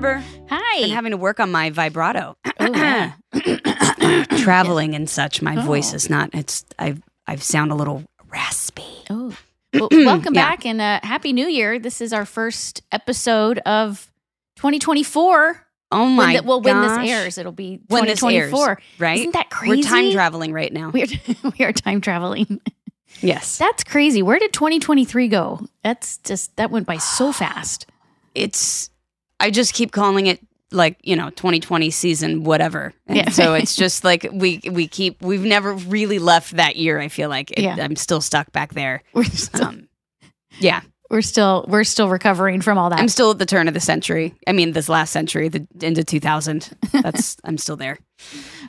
Barber. Hi. Been having to work on my vibrato. Oh, yeah. Traveling and such, my voice Oh. is not, it's, I, I sound a little raspy. Oh. Well, welcome Yeah. back and uh, happy new year. This is our first episode of 2024. Oh When my the- well, when this airs, it'll be When this airs, 2024. right? Isn't that crazy? We're time traveling right now. We're, we are time traveling. yes. That's crazy. Where did 2023 go? That's just, that went by so fast. it's I just keep calling it like you know 2020 season whatever and Yeah. so it's just like we we keep we've never really left that year i feel like it, Yeah. i'm still stuck back there We're still, um, yeah we're still, we're still recovering from all that. i'm still at the turn of the century i mean this last century the into 2000 that's i'm still there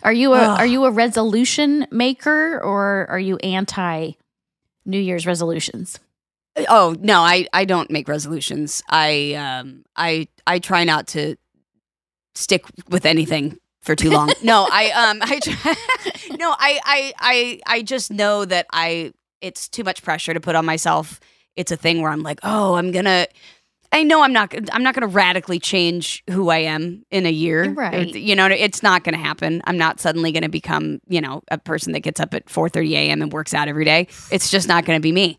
Are you a Ugh. are you a resolution maker or are you anti New Year's resolutions? Oh no i i don't make resolutions i um i i try not to stick with anything for too long no i um i try, no I, I i i just know that i it's too much pressure to put on myself it's a thing where i'm like oh i'm gonna I know I'm not. I'm not going to radically change who I am in a year. Right. You know, it's not going to happen. I'm not suddenly going to become, you know, a person that gets up at 4:30 a.m. and works out every day. It's just not going to be me.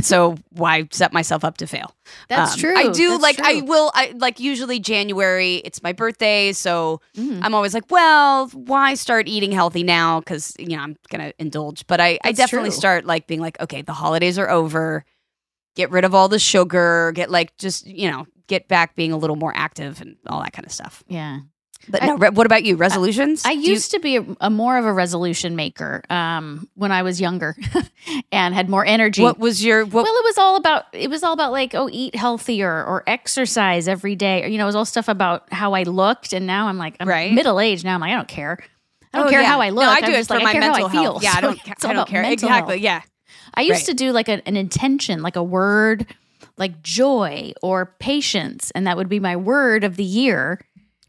So why set myself up to fail? That's Um, true. I do That's like I will I like usually January it's my birthday so Mhm. I'm always like well why start eating healthy now cuz you know I'm going to indulge but I I definitely true. start like being like okay the holidays are over get rid of all the sugar get like just you know get back being a little more active and all that kind of stuff. Yeah. But I- no re- what about you resolutions? I you- used to be a, a more of a resolution maker um, when I was younger and had more energy. what was your what well, it was all about it was all about like oh, eat healthier or exercise every day. Or, you know, it was all stuff about how I looked. And now I'm like, I'm Right. middle aged now. I'm like, I don't care. I don't Oh, care yeah. how I look. No, I I'm do it just for like, my I care mental how I feel. health. Yeah, I don't it's I don't care. Exactly. health. Yeah. I used Right. to do like an, an intention, like a word, like joy or patience, and that would be my word of the year.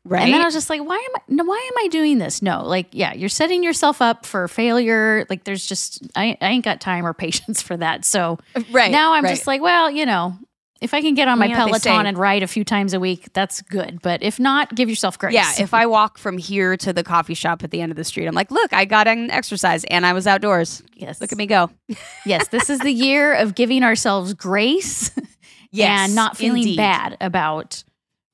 Right. And then I was just like, why am I? No, why am I doing this? No, like, yeah, you're setting yourself up for failure. Like, there's just I, I ain't got time or patience for that. So right. now I'm right. just like, well, you know, if I can get on my Peloton and ride a few times a week, that's good. But if not, give yourself grace. Yeah, if I walk from here to the coffee shop at the end of the street, I'm like, look, I got an exercise and I was outdoors. yes, Look at me go. yes, this is the year of giving ourselves grace and not feeling indeed. bad about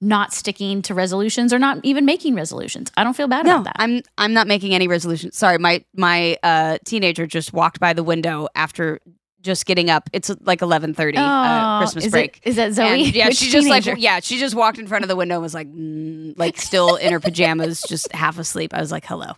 not sticking to resolutions or not even making resolutions. I don't feel bad No, about that. I'm I'm not making any resolutions. Sorry, my my uh, teenager just walked by the window after just getting up. It's like eleven thirty uh, Oh, Christmas is break. is that Zoe? And, yeah, Which she just like yeah, she just walked in front of the window and was like mm, like still in her pajamas, just half asleep. I was like, hello.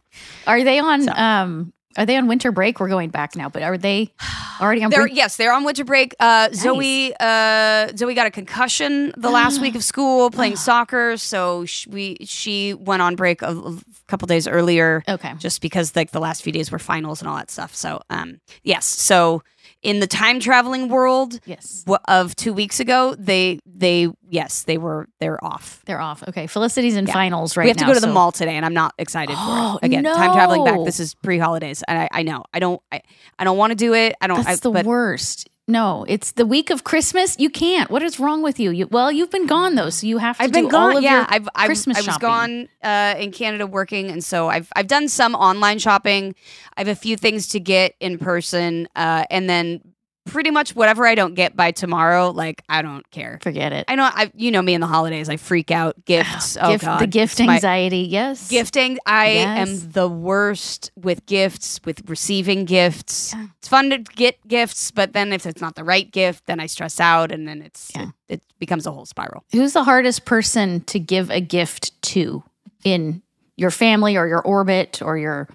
Are they on? So- Um, are they on winter break? We're going back now, but are they already on They're, break? yes, they're on winter break. Uh, Zoe, uh, Zoe got a concussion the last week of school playing soccer, so sh- we she went on break a, a couple days earlier. Okay. just because like the last few days were finals and all that stuff. So, um, yes. So in the time traveling world Yes, w- of two weeks ago, they they yes they were they're off. they're off. Okay, Felicity's in Yeah. finals right we have now. to go to the so- mall today, and I'm not excited for Oh, it. Again, time traveling back. This is pre holidays, and I, I know I don't I, I don't want to do it. I don't. That's I, the worst. No, it's the week of Christmas. You can't. What is wrong with you? you well, you've been gone though, so you have to I've do been gone. all of yeah, I've, I've Christmas I was shopping. gone uh, in Canada working, and so I've I've done some online shopping. I have a few things to get in person, uh, and then pretty much whatever I don't get by tomorrow, like I don't care. Forget it. I know I you know me in the holidays, I freak out. Gifts, oh Gift- god, the gift It's my- anxiety. Yes. Gifting, I Yes. am the worst with gifts, with receiving gifts. Yeah. It's fun to get gifts, but then if it's not the right gift, then I stress out, and then it's Yeah. it, it becomes a whole spiral. Who's the hardest person to give a gift to in your family or your orbit or your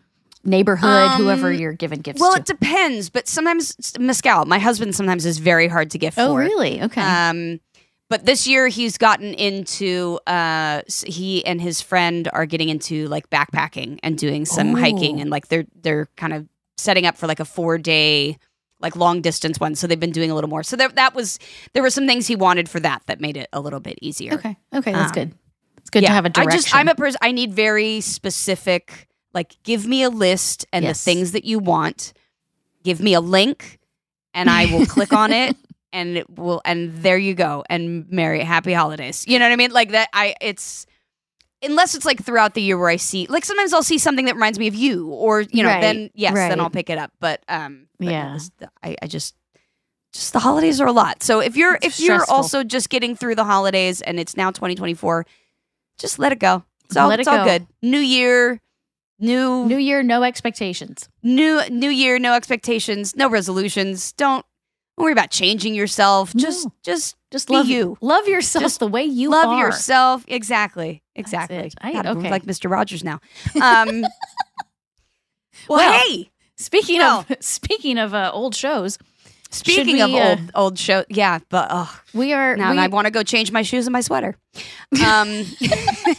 neighborhood, Um, whoever you're giving gifts to. Well, to? it depends, but sometimes mezcal. My husband sometimes is very hard to gift oh, for. really? Okay. Um, but this year he's gotten into. Uh, he and his friend are getting into like backpacking and doing some hiking, Oh. and like they're they're kind of setting up for like a four day. Like long distance one, so they've been doing a little more. So there, that was there were some things he wanted for that that made it a little bit easier. okay. Okay. That's um, good. It's good to have a direction. I just I'm a person. I need very specific. Like, give me a list and Yes. the things that you want. Give me a link, and I will click on it, and it will. And there you go. And Merry Happy Holidays. You know what I mean? Like that. I it's unless it's like throughout the year where I see like sometimes I'll see something that reminds me of you, or you know, Right, then yes, then. I'll pick it up. But um, but Yeah. this- I I just. Just the holidays are a lot. So if you're It's if you're also just getting through the holidays and it's now 2024, just let it go. It's all, Let it it's all go. good. New year, new New year, no expectations. new new year, no expectations, no resolutions. Don't don't worry about changing yourself. Just No. just Just Be love you. Love yourself Just the way you love are. yourself. Exactly. Exactly. I- God, okay. like Mr. Rogers now. Um Well, Well, hey, Speaking Well. of speaking of uh, old shows, speaking we, of uh, old old show, yeah, but oh, we are now we, I want to go change my shoes and my sweater. Um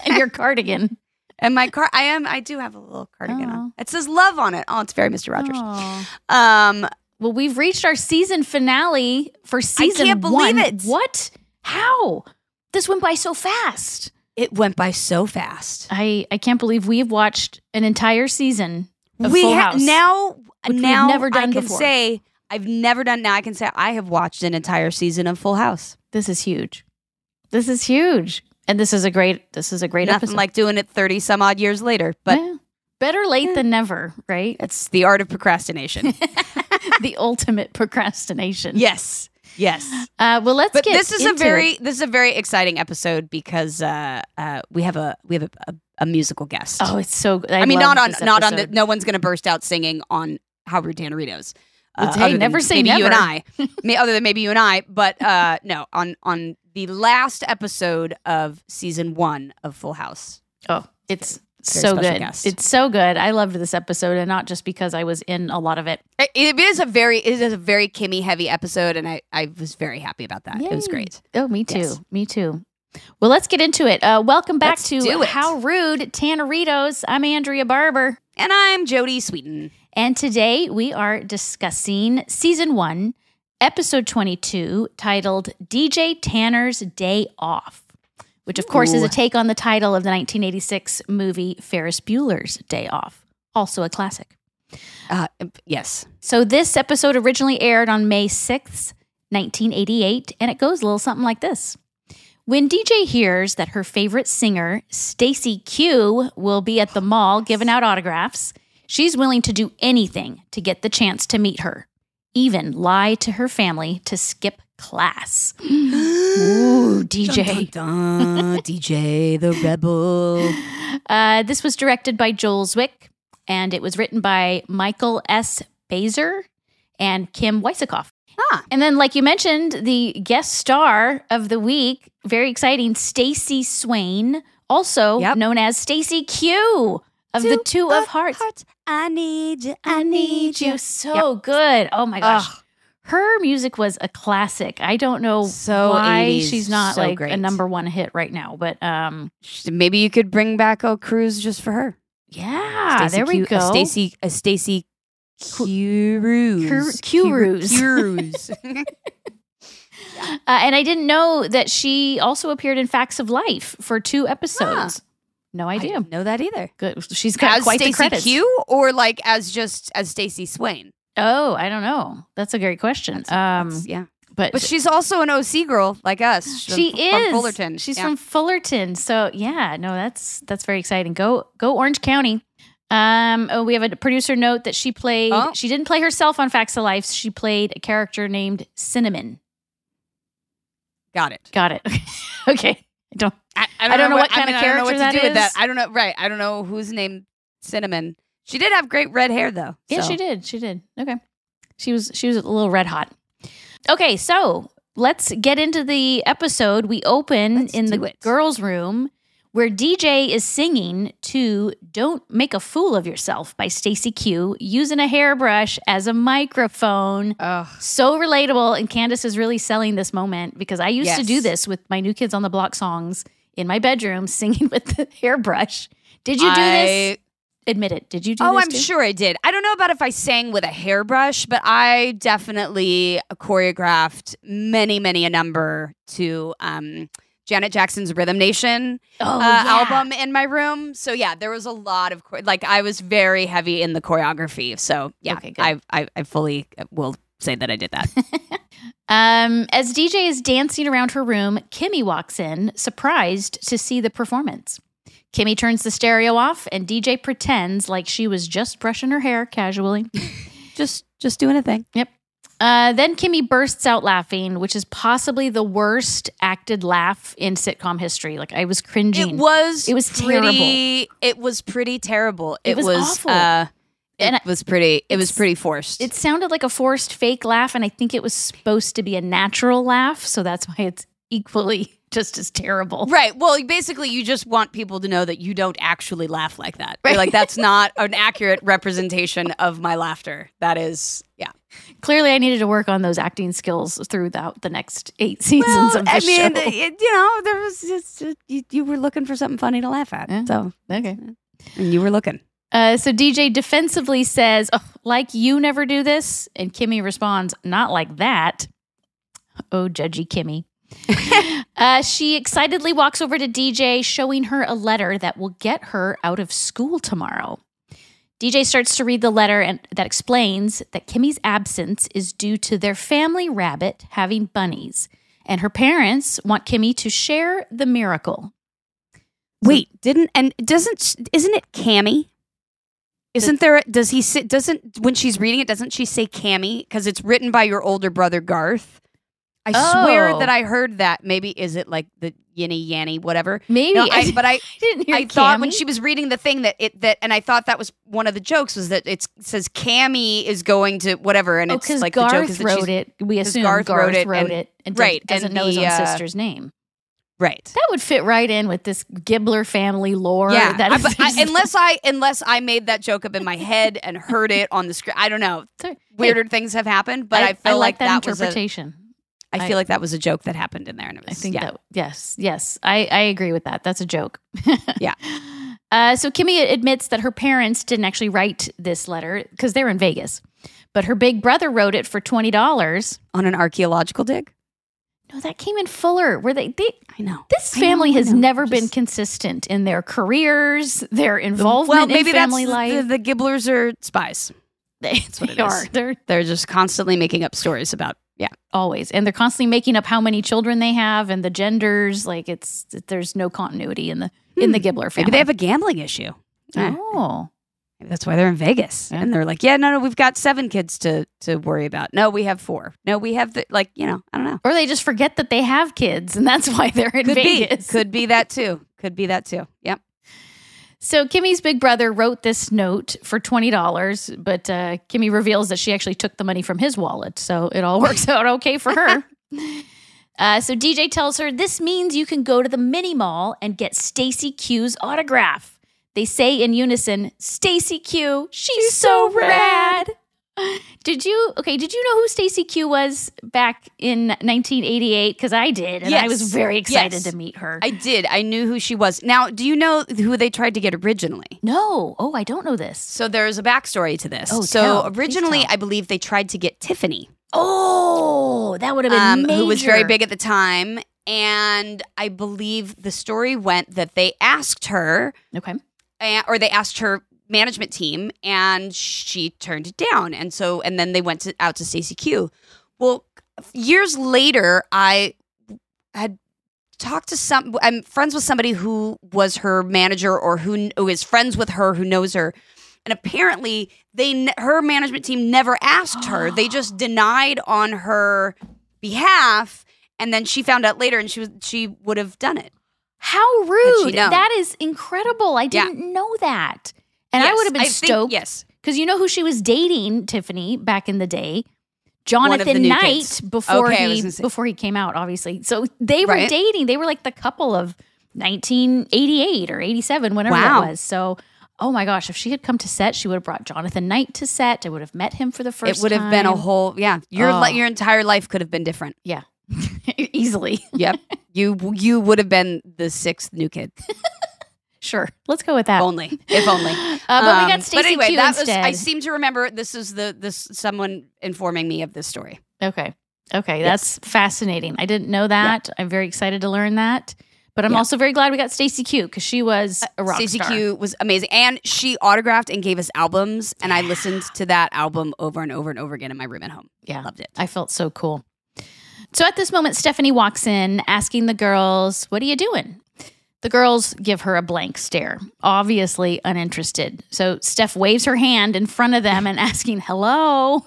and your cardigan. And my car, I am, I do have a little cardigan on. Oh. It says love on it. Oh, it's very Mr. Rogers. Aw. Um, Well, we've reached our season finale for season I can't believe one. it. What? How? This went by so fast. it went by so fast. I I can't believe we've watched an entire season of we Full ha- House. now, now never done I can before. say I've never done. Now I can say I have watched an entire season of Full House. this is huge. This is huge, and this is a great. This is a great Nothing episode. like doing it thirty some odd years later, but Yeah. better late than never, right? it's the art of procrastination. the ultimate procrastination. yes, yes. Uh, well, let's But get. this is a very it. this is a very exciting episode because uh, uh, we have a we have a, a, a musical guest. Oh, it's so. good. I, mean, not on not on the. No one's going to burst out singing on Howard Rude Tanneritos. Well, hey, never say maybe you and. I, other than maybe you and I, but uh, no, on on the last episode of season one of Full House. Oh, it's Very so good. guest. It's so good. I loved this episode, and not just because I was in a lot of it. It, it is a very it is a very Kimmy heavy episode, and I I was very happy about that. It was great. Oh, me too. Yes. Me too. Well, let's get into it. Uh, welcome back Let's to. How Rude Tanneritos. I'm Andrea Barber, And I'm Jodie Sweetin. and today we are discussing season one, episode 22, titled DJ Tanner's Day Off, which, of course, is a take on the title of the 1986 movie Ferris Bueller's Day Off, also a classic. Uh, yes, So this episode originally aired on May 6th, 1988, and it goes a little something like this. When DJ hears that her favorite singer, Stacy Q, will be at the mall giving out autographs, she's willing to do anything to get the chance to meet her, even lie to her family to skip class. Ooh, DJ. Dun, dun, dun. DJ the Rebel. Uh, this was directed by Joel Zwick, and it was written by Michael S. Baser and Kim Weiskopf. Ah. And then, like you mentioned, the guest star of the week, very exciting, Stacy Swain, also Yep. known as Stacy Q of the Two of Hearts. I need you. I need you so good. Oh my gosh. Ugh. Her music was a classic. I don't know So why 80s, she's not so like a number one hit right now, but um Maybe you could bring back a cruise just for her. yeah, Stacey there we Q- go. Stacy, a Stacy Cruise. Cruise. Cruise. Uh, and I didn't know that she also appeared in Facts of Life for two episodes. No idea. know that either. Good. She's got as quite the Stacey credits. Q or like as just as Stacy Swain? Oh, I don't know. That's a great question. um, That's- yeah. but But she's also an OC girl like us. She's she from, is from Fullerton. She's Yeah. from Fullerton. So yeah, no, that's that's very exciting. Go go Orange County. Um, oh, we have a producer note that she played. Oh. She didn't play herself on Facts of Life. She played a character named Cinnamon. Got it. Got it. okay. I don't. I, I don't know what I kind mean, of I don't know what character to do that with that. is. I don't know. Right. I don't know who's named Cinnamon. She did have great red hair though. Yeah, so. she did. She did. Okay. She was she was a little red hot. Okay, so let's get into the episode. We open Let's in the it. girls' room where DJ is singing to Don't Make a Fool of Yourself by Stacy Q using a hairbrush as a microphone. Ugh. So relatable. And Candace is really selling this moment because I used to do this with my new kids on the block songs in my bedroom singing with the hairbrush. Did you do this? Admit it. Did you do this? Oh. I'm too? sure I did. I don't know about if I sang with a hairbrush, but I definitely choreographed many, many a number to um, Janet Jackson's Rhythm Nation Oh, uh, yeah. album in my room. So yeah, there was a lot of like I was very heavy in the choreography. So yeah, Okay. I, I I fully will say that I did that. Um, as DJ is dancing around her room, Kimmy walks in, surprised to see the performance. Kimmy turns the stereo off, and DJ pretends like she was just brushing her hair casually. just just doing a thing. Uh, then Kimmy bursts out laughing, which is possibly the worst acted laugh in sitcom history. Like I was cringing. It was It was pretty, It was pretty terrible. It It, was was, awful. Uh, it And I- was pretty. It was pretty forced. It sounded like a forced fake laugh, and I think it was supposed to be a natural laugh, so that's why it's equally just as terrible. Right. Well, basically, you just want people to know that you don't actually laugh like that. You're Right. like, that's not an accurate representation of my laughter. That is, yeah. Clearly, I needed to work on those acting skills throughout the next eight seasons Well, of the I mean, show. it, you know, there was just, you, you were looking for something funny to laugh at. Yeah. So, okay. and you were looking. Uh, so DJ defensively says, oh, "Like you never do this," and Kimmy responds, "Not like that." Oh, judgy Kimmy. uh, she excitedly walks over to DJ, showing her a letter that will get her out of school tomorrow. DJ starts to read the letter and that explains that Kimmy's absence is due to their family rabbit having bunnies, and her parents want Kimmy to share the miracle. Wait, didn't, and doesn't, isn't it Cammy? Isn't there, does he sit, doesn't, when she's reading it, doesn't she say Cammy? Because it's written by your older brother, Garth. I swear Oh. that I heard that. Maybe is it like the yinny yanny, whatever? Maybe, No, I, but I, I didn't hear. I thought when she was reading the thing that it that, and I thought that was one of the jokes was that it's, it says Cammy is going to whatever, and Oh, it's like Garth the joke is that wrote it. we assume Garth Garth, wrote wrote it, it, and- and, right, does, not and know his own uh, sister's name. right. That would fit right in with this Gibbler family lore. Yeah, that I- I- unless I unless I made that joke up in my head and heard it on the screen. I don't know. Weirder things have happened, but I, feel like, like, that, was a, interpretation. I I- feel like that was a joke that happened in there, and was I think yeah. that yes, yes, I I agree with that. That's a joke. Yeah. Uh, so Kimmy admits that her parents didn't actually write this letter because they're in Vegas, but her big brother wrote it for twenty dollars. on an archaeological dig. No, that came in Fuller, where they, they I know this I know, family has never been consistent in their careers, their involvement well, maybe in family that's life. The, the Gibblers are spies. They, what it they is. They're They're just constantly making up stories about yeah. always, and they're constantly making up how many children they have and the genders. Like it's there's no continuity in the in the Gibbler family. Hmm. Maybe they have a gambling issue. Oh, Maybe that's why they're in Vegas. Yeah. And they're like, yeah, no, no, we've got seven kids to to worry about. No, we have four. No, we have the like, you know, I don't know. or they just forget that they have kids, and that's why they're in Could Vegas. be. Could be that too. Could be that too. Yep. So Kimmy's big brother wrote this note for twenty dollars, but uh, Kimmy reveals that she actually took the money from his wallet, so it all works out okay for her. Uh, so DJ tells her this means you can go to the mini mall and get Stacy Q's autograph. They say in unison, "Stacy Q, she's, so, rad. Did you okay? Did you know who Stacy Q was back in 1988? Because I did, and I was very excited Yes. to meet her. I did. I knew who she was. Now, do you know who they tried to get originally? no, oh, I don't know this. So there's a backstory to this. Oh, so tell. Originally. I believe they tried to get Tiffany, Oh, that would have been um, major. who was very big at the time, and I believe the story went that they asked her, Okay. or they asked her management team, and she turned it down. And so, and then they went to, out to Stacey Q. Well, years later, I had talked to some. I'm friends with somebody who was her manager, or who, who is friends with her, who knows her. And apparently, they her management team never asked her. they just denied on her behalf, and then she found out later, and she was she would have done it. How rude! That is incredible. I didn't know that, and I would have been think- stoked. yes, because you know who she was dating, Tiffany, back in the day. Jonathan Knight kids. before Okay, he before he came out, obviously. So they were Right. dating. They were like the couple of 1988 or 87, whenever Wow. that was. So, oh my gosh, if she had come to set, she would have brought Jonathan Knight to set. I would have met him for the first. it would have been a whole yeah. Your Oh. your entire life could have been different. yeah, easily. Yep, you you would have been the sixth new kid. Sure, let's go with that. only if only. Uh, but we Um, got Stacey anyway, Q that instead. was. I seem to remember this is the this someone informing me of this story. Okay. Okay. That's fascinating. I didn't know that. I'm very excited to learn that. But I'm Yeah. also very glad we got Stacey Q because she was a rock Stacey star. Q was amazing, and she autographed and gave us albums, and I listened to that album over and over and over again in my room at home. Yeah. Loved it. I felt so cool. So at this moment, Stephanie walks in asking the girls, What are you doing? The girls give her a blank stare, obviously uninterested. So Steph waves her hand in front of them and asking, Hello.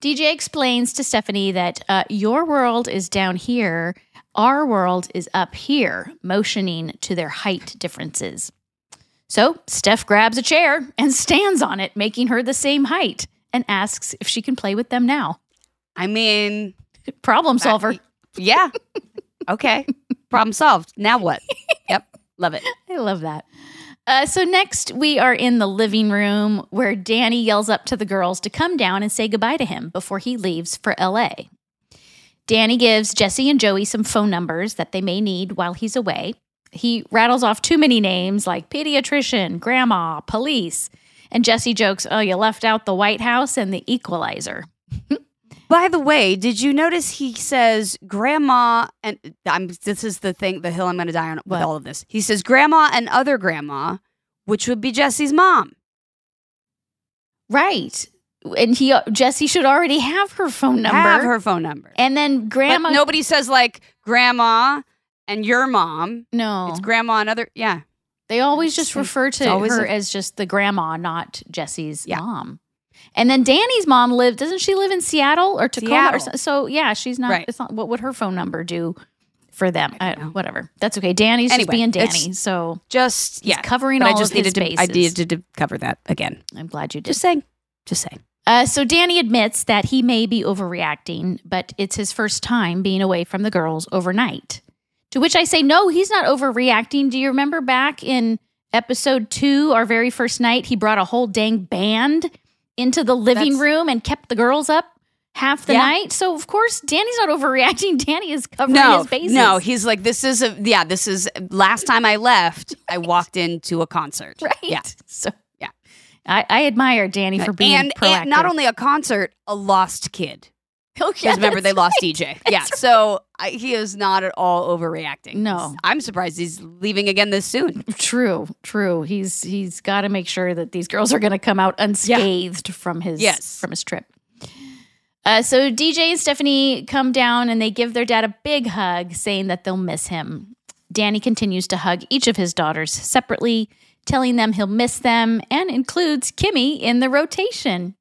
DJ explains to Stephanie that uh, your world is down here, our world is up here, motioning to their height differences. So Steph grabs a chair and stands on it, making her the same height, and asks if she can play with them now. I mean, Problem solver. yeah. Okay. Problem solved. Now what? Love it. I love that. Uh, so next, we are in the living room where Danny yells up to the girls to come down and say goodbye to him before he leaves for LA. Danny gives Jesse and Joey some phone numbers that they may need while he's away. He rattles off too many names like pediatrician, grandma, police, and Jesse jokes, "Oh, you left out the White House and the Equalizer." By the way, did you notice he says grandma and I'm this is the thing the hill I'm going to die on with What? all of this. He says grandma and other grandma, which would be Jesse's mom. Right, and he uh, Jesse should already have her phone number. Have her phone number. and then grandma. But nobody says like grandma and your mom. no, It's grandma and other yeah. They always just refer to her a- as just the grandma, not Jesse's Yeah. mom. And then Danny's mom lived. Doesn't she live in Seattle or Tacoma? Or Seattle. so, so yeah, she's not. Right. It's not. What would her phone number do for them? I I whatever. That's okay. Danny's just being Danny. So Just yeah. covering all I just of his needed to I bases. needed to cover that again. I'm glad you did. Just saying. Just saying. Uh, so Danny admits that he may be overreacting, but it's his first time being away from the girls overnight. To which I say, no, he's not overreacting. Do you remember back in episode two, our very first night, he brought a whole dang band into the living That's- room and kept the girls up half the Yeah. night? So of course, Danny's not overreacting. Danny is covering No, his bases. no, he's like this is a yeah. This is last time I left. I walked into a concert. right. Yeah. So Yeah. I, I admire Danny for being and, proactive. and not only a concert, a lost kid. oh, Because remember, they that's lost right. DJ. Yeah, so I, he is not at all overreacting. No. I'm surprised he's leaving again this soon. True, true. He's he's got to make sure that these girls are going to come out unscathed from his Yes. from his trip. Uh, so DJ and Stephanie come down and they give their dad a big hug, saying that they'll miss him. Danny continues to hug each of his daughters separately, telling them he'll miss them, and includes Kimmy in the rotation.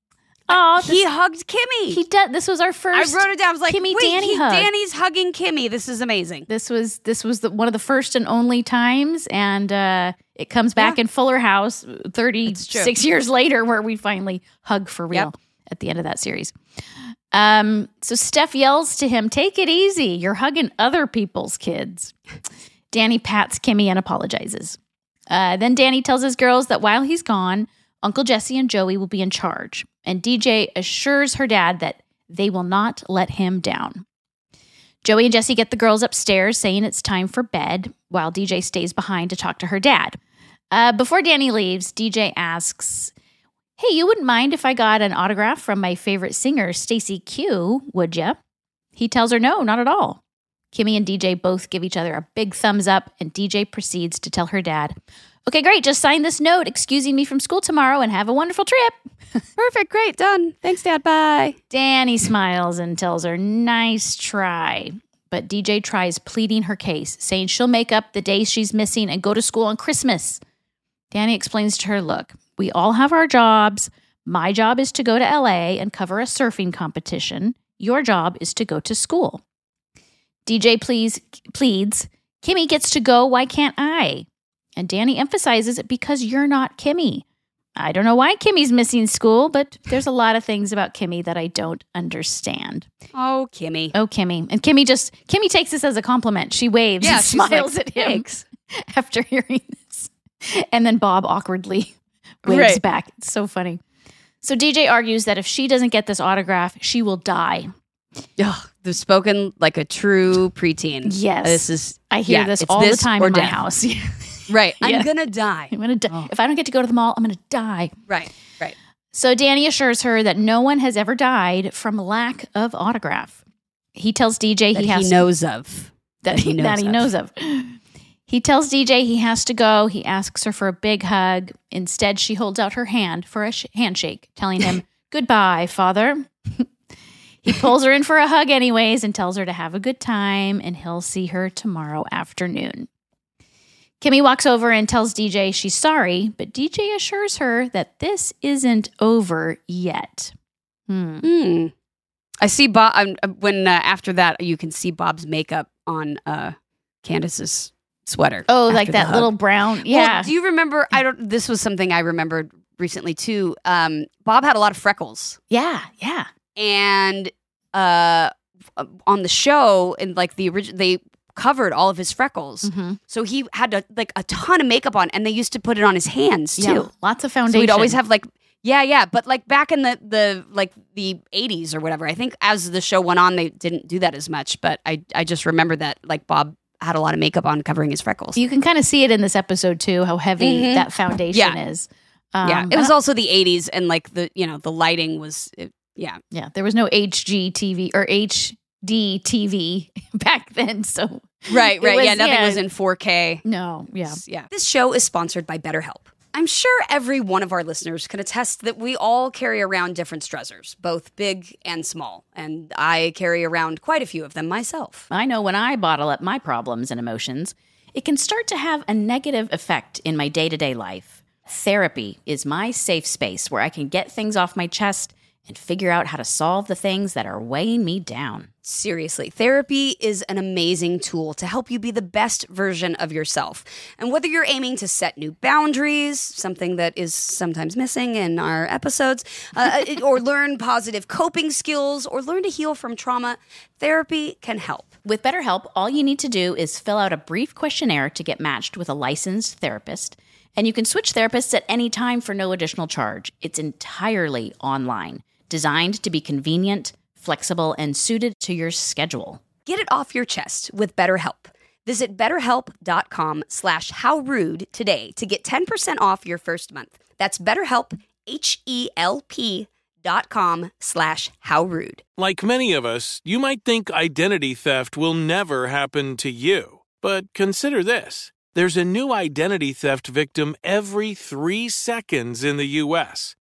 Oh, he hugged Kimmy. he does. This was our first. I wrote it down. I was like, Kimmy wait, Danny he- hug. Danny's hugging Kimmy. This is amazing. This was this was the, one of the first and only times, and uh, It comes back Yeah. in Fuller House true. 36 years later, where we finally hug for real Yep. at the end of that series. Um, so Steph yells to him, Take it easy. You're hugging other people's kids. Danny pats Kimmy and apologizes. Uh, then Danny tells his girls that while he's gone, Uncle Jesse and Joey will be in charge. And DJ assures her dad that they will not let him down. Joey and Jesse get the girls upstairs, saying it's time for bed, while DJ stays behind to talk to her dad. Uh, before Danny leaves, DJ asks, Hey, you wouldn't mind if I got an autograph from my favorite singer, Stacy Q, would ya? He tells her no, not at all. Kimmy and DJ both give each other a big thumbs up, and DJ proceeds to tell her dad, Okay, great, just sign this note excusing me from school tomorrow and have a wonderful trip. Perfect. Great. Done. Thanks, Dad. Bye. Danny smiles and tells her, Nice try. But DJ tries pleading her case, saying she'll make up the days she's missing and go to school on Christmas. Danny explains to her, Look, we all have our jobs. My job is to go to LA and cover a surfing competition. Your job is to go to school. DJ please, pleads, Kimmy gets to go. Why can't I? And Danny emphasizes it because you're not Kimmy. I don't know why Kimmy's missing school, but there's a lot of things about Kimmy that I don't understand. Oh, Kimmy. Oh, Kimmy. And Kimmy just, Kimmy takes this as a compliment. She waves Yeah, and smiles like, at him "Thanks." after hearing this. And then Bob awkwardly waves Right. back. It's so funny. So DJ argues that if she doesn't get this autograph, she will die. Ugh, they've spoken like a true preteen. Yes. This is I hear Yeah, this all the time in my death. house. right. Yeah. I'm gonna die. I'm gonna die. Oh. If I don't get to go to the mall, I'm gonna die. Right. Right. So Danny assures her that no one has ever died from lack of autograph. He tells DJ That he he, has knows of. that he, that he knows of. He tells DJ he has to go. He asks her for a big hug. Instead, she holds out her hand for a sh- handshake, telling him, Goodbye, father. he pulls her in for a hug, anyways, and tells her to have a good time, and he'll see her tomorrow afternoon. Kimmy walks over and tells DJ she's sorry, but DJ assures her that this isn't over yet. Hmm. Hmm. I see Bob. Um, uh, when uh, after that, you can see Bob's makeup on uh, Candace's sweater. Oh, like that little brown. Well, Yeah. do you remember? I don't. This was something I remembered recently too. Um, Bob had a lot of freckles, yeah. Yeah. and uh, on the show, and like the original, they covered all of his freckles. Mhm. So he had like a ton of makeup on, and they used to put it on his hands too. Yeah. Lots of foundation. So we'd always have like yeah, yeah, but like back in the the like the 80s or whatever. I think as the show went on they didn't do that as much, but I I just remember that like Bob had a lot of makeup on covering his freckles. You can kind of see it in this episode too, how heavy Mhm. that foundation Yeah. is. Um, yeah, it was also the 80s and like the you know, the lighting was it, yeah. yeah. There was no HGTV or HD TV back then, so Right, right. yeah, nothing yeah. was in 4K. no, yeah. Yeah. This show is sponsored by BetterHelp. I'm sure every one of our listeners can attest that we all carry around different stressors, both big and small. And I carry around quite a few of them myself. I know when I bottle up my problems and emotions, it can start to have a negative effect in my day to day life. Therapy is my safe space where I can get things off my chest and figure out how to solve the things that are weighing me down. Seriously, therapy is an amazing tool to help you be the best version of yourself. And whether you're aiming to set new boundaries, something that is sometimes missing in our episodes, uh, or learn positive coping skills, or learn to heal from trauma, therapy can help. With BetterHelp, all you need to do is fill out a brief questionnaire to get matched with a licensed therapist, and you can switch therapists at any time for no additional charge. It's entirely online, designed to be convenient, flexible, and suited to your schedule. Get it off your chest with BetterHelp. Visit betterhelp.com slash howrude today to get 10% off your first month. That's betterhelp, H-E-L-P dot com slash howrude. Like many of us, you might think identity theft will never happen to you. But consider this there's a new identity theft victim every three seconds in the U.S.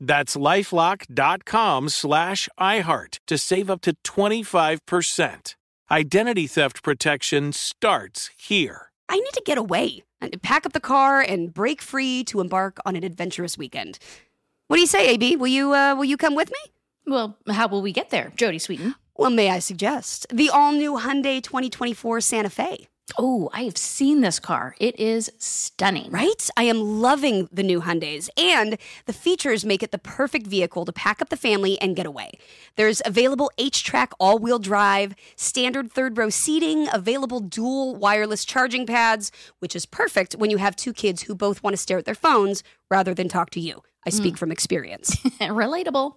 That's lifelock.com slash iHeart to save up to 25%. Identity theft protection starts here. I need to get away and pack up the car and break free to embark on an adventurous weekend. What do you say, AB? Will you uh, will you come with me? Well, how will we get there, Jodie Sweetin? Well, may I suggest the all-new Hyundai 2024 Santa Fe? Oh, I have seen this car. It is stunning. Right? I am loving the new Hyundais, and the features make it the perfect vehicle to pack up the family and get away. There's available H-Track all-wheel drive, standard third-row seating, available dual wireless charging pads, which is perfect when you have two kids who both want to stare at their phones rather than talk to you. I speak hmm. from experience. Relatable.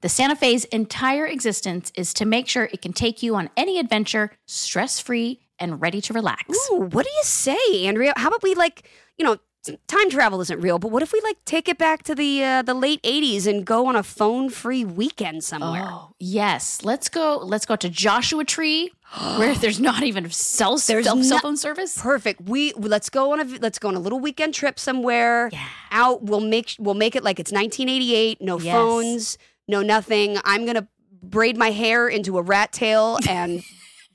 The Santa Fe's entire existence is to make sure it can take you on any adventure stress free and ready to relax. Ooh, what do you say, Andrea? How about we like, you know, time travel isn't real, but what if we like take it back to the uh, the late '80s and go on a phone free weekend somewhere? Oh, yes. Let's go. Let's go to Joshua Tree, where there's not even cell, There's cell, no- cell phone service. Perfect. We let's go on a let's go on a little weekend trip somewhere. Yeah. Out. We'll make we'll make it like it's 1988. No Yes. phones. No nothing. I'm gonna braid my hair into a rat tail and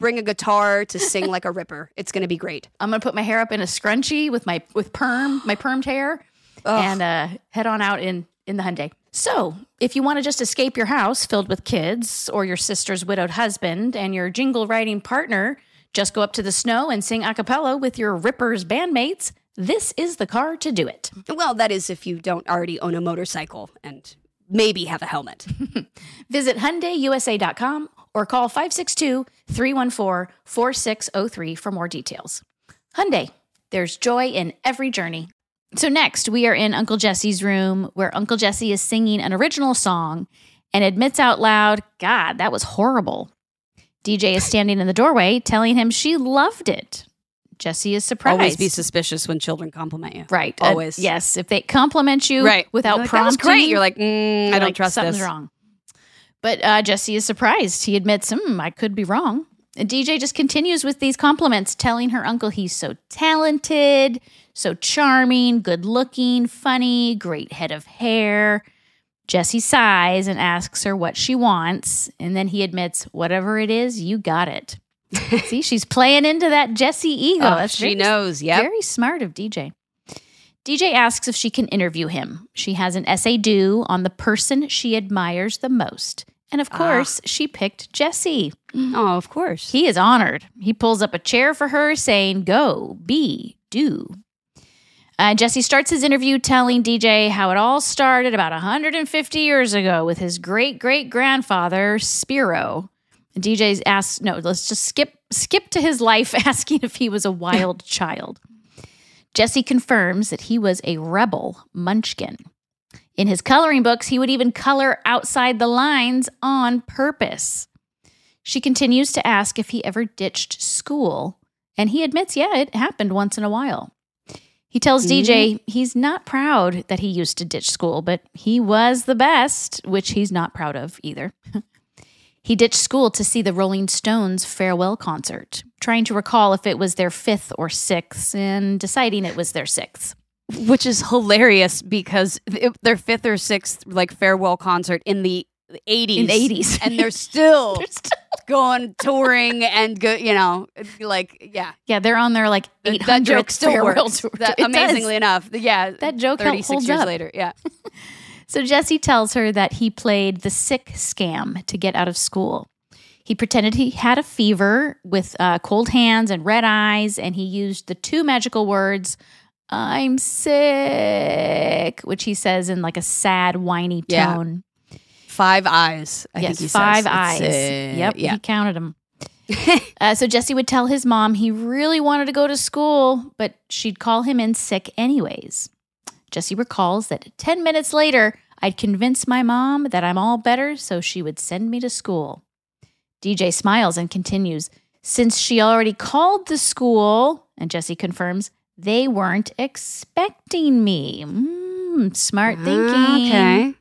bring a guitar to sing like a ripper. It's gonna be great. I'm gonna put my hair up in a scrunchie with my with perm, my permed hair, and uh, head on out in in the Hyundai. So, if you want to just escape your house filled with kids, or your sister's widowed husband and your jingle writing partner, just go up to the snow and sing a cappella with your Rippers bandmates. This is the car to do it. Well, that is if you don't already own a motorcycle and maybe have a helmet. Visit HyundaiUSA.com or call 562-314-4603 for more details. Hyundai, there's joy in every journey. So next, we are in Uncle Jesse's room where Uncle Jesse is singing an original song and admits out loud, God, that was horrible. DJ is standing in the doorway telling him she loved it. Jesse is surprised. Always be suspicious when children compliment you. Right. Uh, Always. yes. If they compliment you Right. without like, prompting, great. You're like, mm, I don't like, trust something's this. wrong. But uh, Jesse is surprised. He admits, hmm, I could be wrong. And DJ just continues with these compliments, telling her uncle he's so talented, so charming, good looking, funny, great head of hair. Jesse sighs and asks her what she wants. And then he admits, whatever it is, you got it. See, she's playing into that Jesse ego. Oh, That's she very- knows. Yep. very smart of DJ. DJ asks if she can interview him. She has an essay due on the person she admires the most. And of course, she picked Jesse. Oh, of course. He is honored. He pulls up a chair for her, saying, Go, be, do. Uh, Jesse starts his interview telling DJ how it all started about 150 years ago with his great great grandfather, Spiro. And DJ asks, no, let's just skip skip to his life, asking if he was a wild child. Jesse confirms that he was a rebel munchkin. In his coloring books, he would even color outside the lines on purpose. She continues to ask if he ever ditched school, and he admits, yeah, it happened once in a while. He tells DJ mm-hmm. he's not proud that he used to ditch school, but he was the best, which he's not proud of either. he ditched school to see the Rolling Stones farewell concert, trying to recall if it was their fifth or sixth, and deciding it was their sixth. Which is hilarious because it, their fifth or sixth like farewell concert in the 80s. In the 80s. And they're still They're still- going touring and go, you know, like, yeah. yeah, they're on their like That 800th joke still farewell works. tour. That, It does. amazingly enough. Yeah. That joke 36 holds years up. later. Yeah. So Jesse tells her that he played the sick scam to get out of school. He pretended he had a fever with uh, cold hands and red eyes, and he used the two magical words, I'm sick, which he says in like a sad, whiny Yeah. tone. Five eyes. I yes, think he five says. It's, eyes. uh, yep, Yeah. he counted them. uh, so Jesse would tell his mom he really wanted to go to school, but she'd call him in sick anyways. Jesse recalls that 10 minutes later, I'd convince my mom that I'm all better so she would send me to school. DJ smiles and continues, Since she already called the school, and Jesse confirms, they weren't expecting me. Mm, smart thinking. Okay.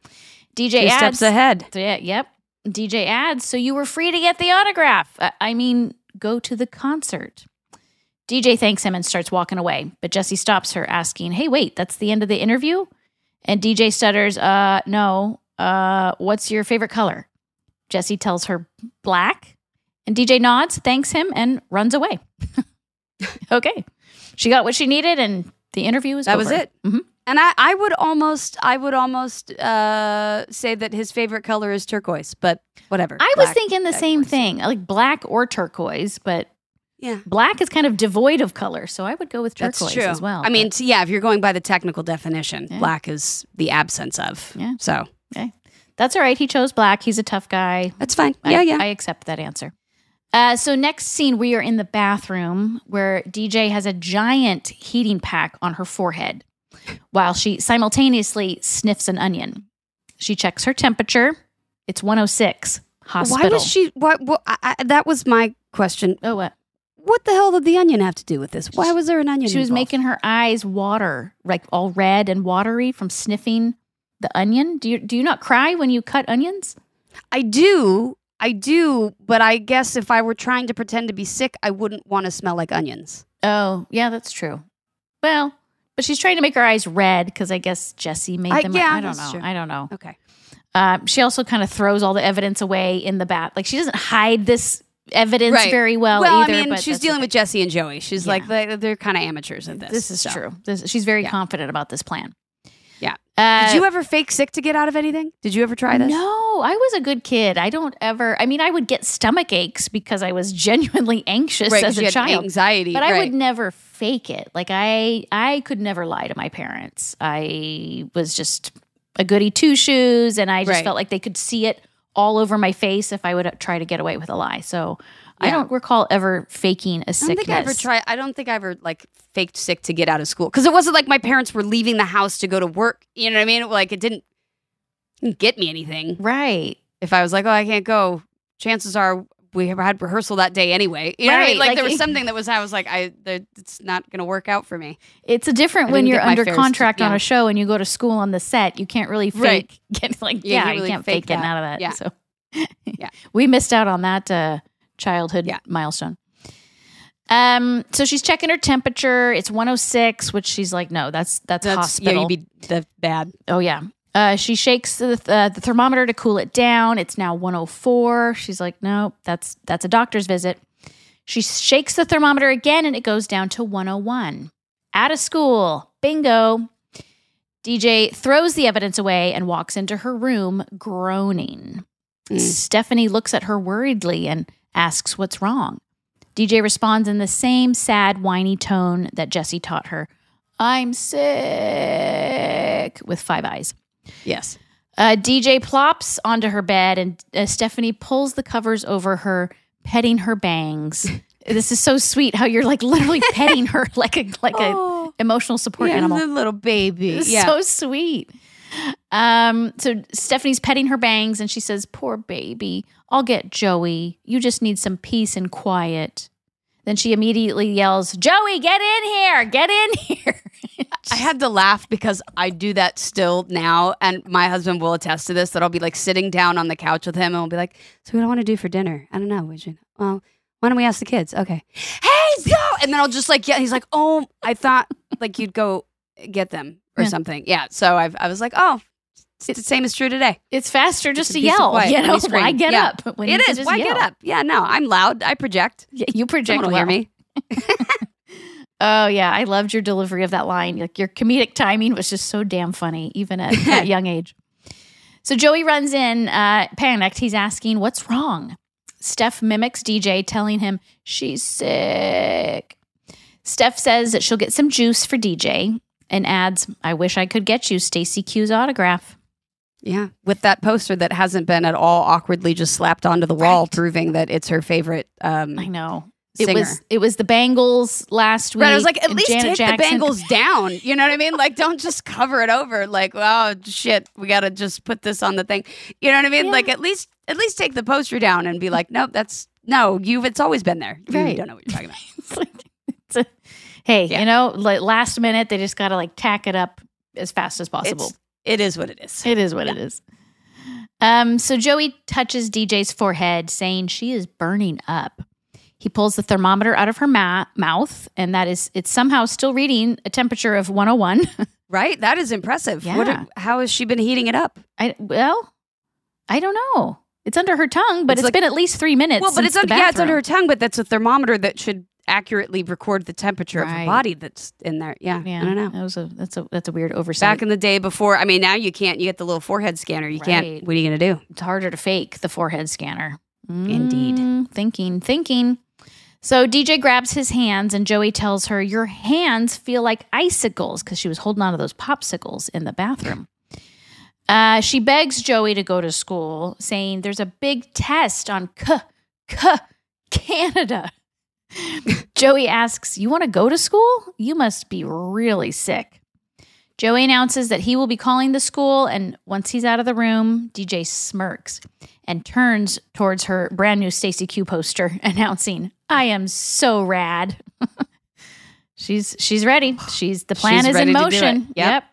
DJ Two adds, steps ahead. yeah, yep. DJ adds, so you were free to get the autograph. I, I mean, go to the concert. DJ thanks him and starts walking away, but Jesse stops her, asking, Hey, wait, that's the end of the interview? And DJ stutters, Uh, no. Uh, what's your favorite color? Jesse tells her black, and DJ nods, thanks him, and runs away. okay. She got what she needed, and the interview was That over. was it. Mhm. And I, I would almost, I would almost uh, say that his favorite color is turquoise, but whatever. I was thinking the same thing, like black or turquoise, but Yeah, black is kind of devoid of color, so I would go with turquoise as well. I mean, but- yeah, if you're going by the technical definition, Yeah. black is the absence of. Yeah. So okay, that's all right. He chose black. He's a tough guy. that's fine. I- Yeah, yeah. I accept that answer. Uh, so next scene, we are in the bathroom where DJ has a giant heating pack on her forehead, while she simultaneously sniffs an onion. She checks her temperature. It's 106. Hospital. Why was she? What? what I, I, that was my question. Oh, what? What the hell did the onion have to do with this? Why was there an onion? She was involved? making her eyes water, like all red and watery from sniffing the onion. Do you do you not cry when you cut onions? I do. I do, but I guess if I were trying to pretend to be sick, I wouldn't want to smell like onions. Oh, yeah, that's true. Well, but she's trying to make her eyes red because I guess Jesse made I- them. yeah, I don't know. true. I don't know. Okay. Um, she also kind of throws all the evidence away in the bath. Like she doesn't hide this evidence Right. very well, Well, either. I mean, she's dealing okay. with Jesse and Joey. She's Yeah. like they, they're kind of amateurs at this. This is so. true. This, she's very Yeah. confident about this plan. Yeah. Uh, Did you ever fake sick to get out of anything? Did you ever try this? No, I was a good kid. I don't ever. I mean, I would get stomach aches because I was genuinely anxious right, as a child. anxiety. but I would never fake it. Like I, I could never lie to my parents. I was just a goody two shoes, and I just Right. felt like they could see it all over my face if I would try to get away with a lie. So I don't recall ever faking a I don't sickness. think I ever tried. I don't think I ever like faked sick to get out of school because it wasn't like my parents were leaving the house to go to work. You know what I mean? Like it didn't, didn't get me anything. right. If I was like, oh, I can't go, chances are we had rehearsal that day anyway. You know what I mean? Right, Like, like there was something that was I was like, I it's not going to work out for me. It's a different when you're under contract st- on a show and you go to school on the set. You can't really fake Right. get like Yeah, yeah, you can't you can't fake fake getting out of that. Yeah. So Yeah. we missed out on that uh, childhood Yeah. milestone. Um, so she's checking her temperature. It's 106, which she's like, no, that's that's, That's hospital. yeah, you'd be the bad. oh yeah. Uh, she shakes the, uh, the thermometer to cool it down. It's now 104. She's like, no, that's that's a doctor's visit. She shakes the thermometer again, and it goes down to 101. Out of school, bingo. DJ throws the evidence away and walks into her room, groaning. Mm. Stephanie looks at her worriedly and asks what's wrong. DJ responds in the same sad, whiny tone that Jesse taught her I'm sick, with five eyes. Yes. Uh, DJ plops onto her bed, and uh, Stephanie pulls the covers over her, petting her bangs. this is so sweet how you're like literally petting her like a like Oh, a emotional support yeah, animal. the little baby. Yeah. so sweet. Um, so Stephanie's petting her bangs and she says, Poor baby, I'll get Joey. You just need some peace and quiet. Then she immediately yells, Joey, get in here, get in here. I had to laugh because I do that still now, and my husband will attest to this. That I'll be like sitting down on the couch with him, and we'll be like, "So, what do I want to do for dinner? I don't know. We should. Well, why don't we ask the kids? Okay. Hey, so, and then I'll just like, yeah. He's like, oh, I thought like you'd go get them or Yeah. something. Yeah. So I've, I was like, oh, it's the same as true today. it's faster just a to yell. quiet You know, why get Yeah. up? When It is. Why get up? Yeah. No, I'm loud. I project. Yeah, you project will hear me. Oh yeah, I loved your delivery of that line. Like your comedic timing was just so damn funny, even at that young age. So Joey runs in, uh, panicked. He's asking, "What's wrong?" Steph mimics DJ, telling him she's sick. Steph says that she'll get some juice for DJ and adds, "I wish I could get you Stacy Q's autograph." Yeah, with that poster that hasn't been at all awkwardly just slapped onto the wall, Right. proving that it's her favorite um, I know. It was it was the Bangles last week. Right, I was like, at least Janet take Jackson. the bangles down. You know what I mean? Like, don't just cover it over. Like, oh shit, we got to just put this on the thing. You know what I mean? Yeah. Like, at least, at least take the poster down and be like, nope, that's no, you've. It's always been there. You Right. don't know what you're talking about. It's like, it's a, hey, Yeah. you know, like last minute they just got to like tack it up as fast as possible. It's, it is what it is. It is what it is. Um, so Joey touches DJ's forehead, saying she is burning up. He pulls the thermometer out of her ma- mouth, and that is it's somehow still reading a temperature of 101. Right? That is impressive. What? Yeah. how has she been heating it up? I well, I don't know. It's under her tongue, but It's it's like- been at least three minutes. well, but it's under, yeah, it's under her tongue, but that's a thermometer that should accurately record the temperature of Right. her body that's in there. Yeah, Yeah, I don't know. That was a that's a that's a weird oversight. Back in the day before, I mean, now you can't. You get the little forehead scanner. You Right. can't. What are you going to do? it's harder to fake the forehead scanner. Indeed. Mm, thinking, thinking. So DJ grabs his hands and Joey tells her, Your hands feel like icicles because she was holding on to those popsicles in the bathroom. Uh, she begs Joey to go to school, saying there's a big test on K, K, Canada. Joey asks, You want to go to school? You must be really sick. Joey announces that he will be calling the school, and once he's out of the room, DJ smirks and turns towards her brand new Stacy Q poster, announcing, "I am so rad." she's she's ready. She's the plan She's is in to do it. motion. Yep.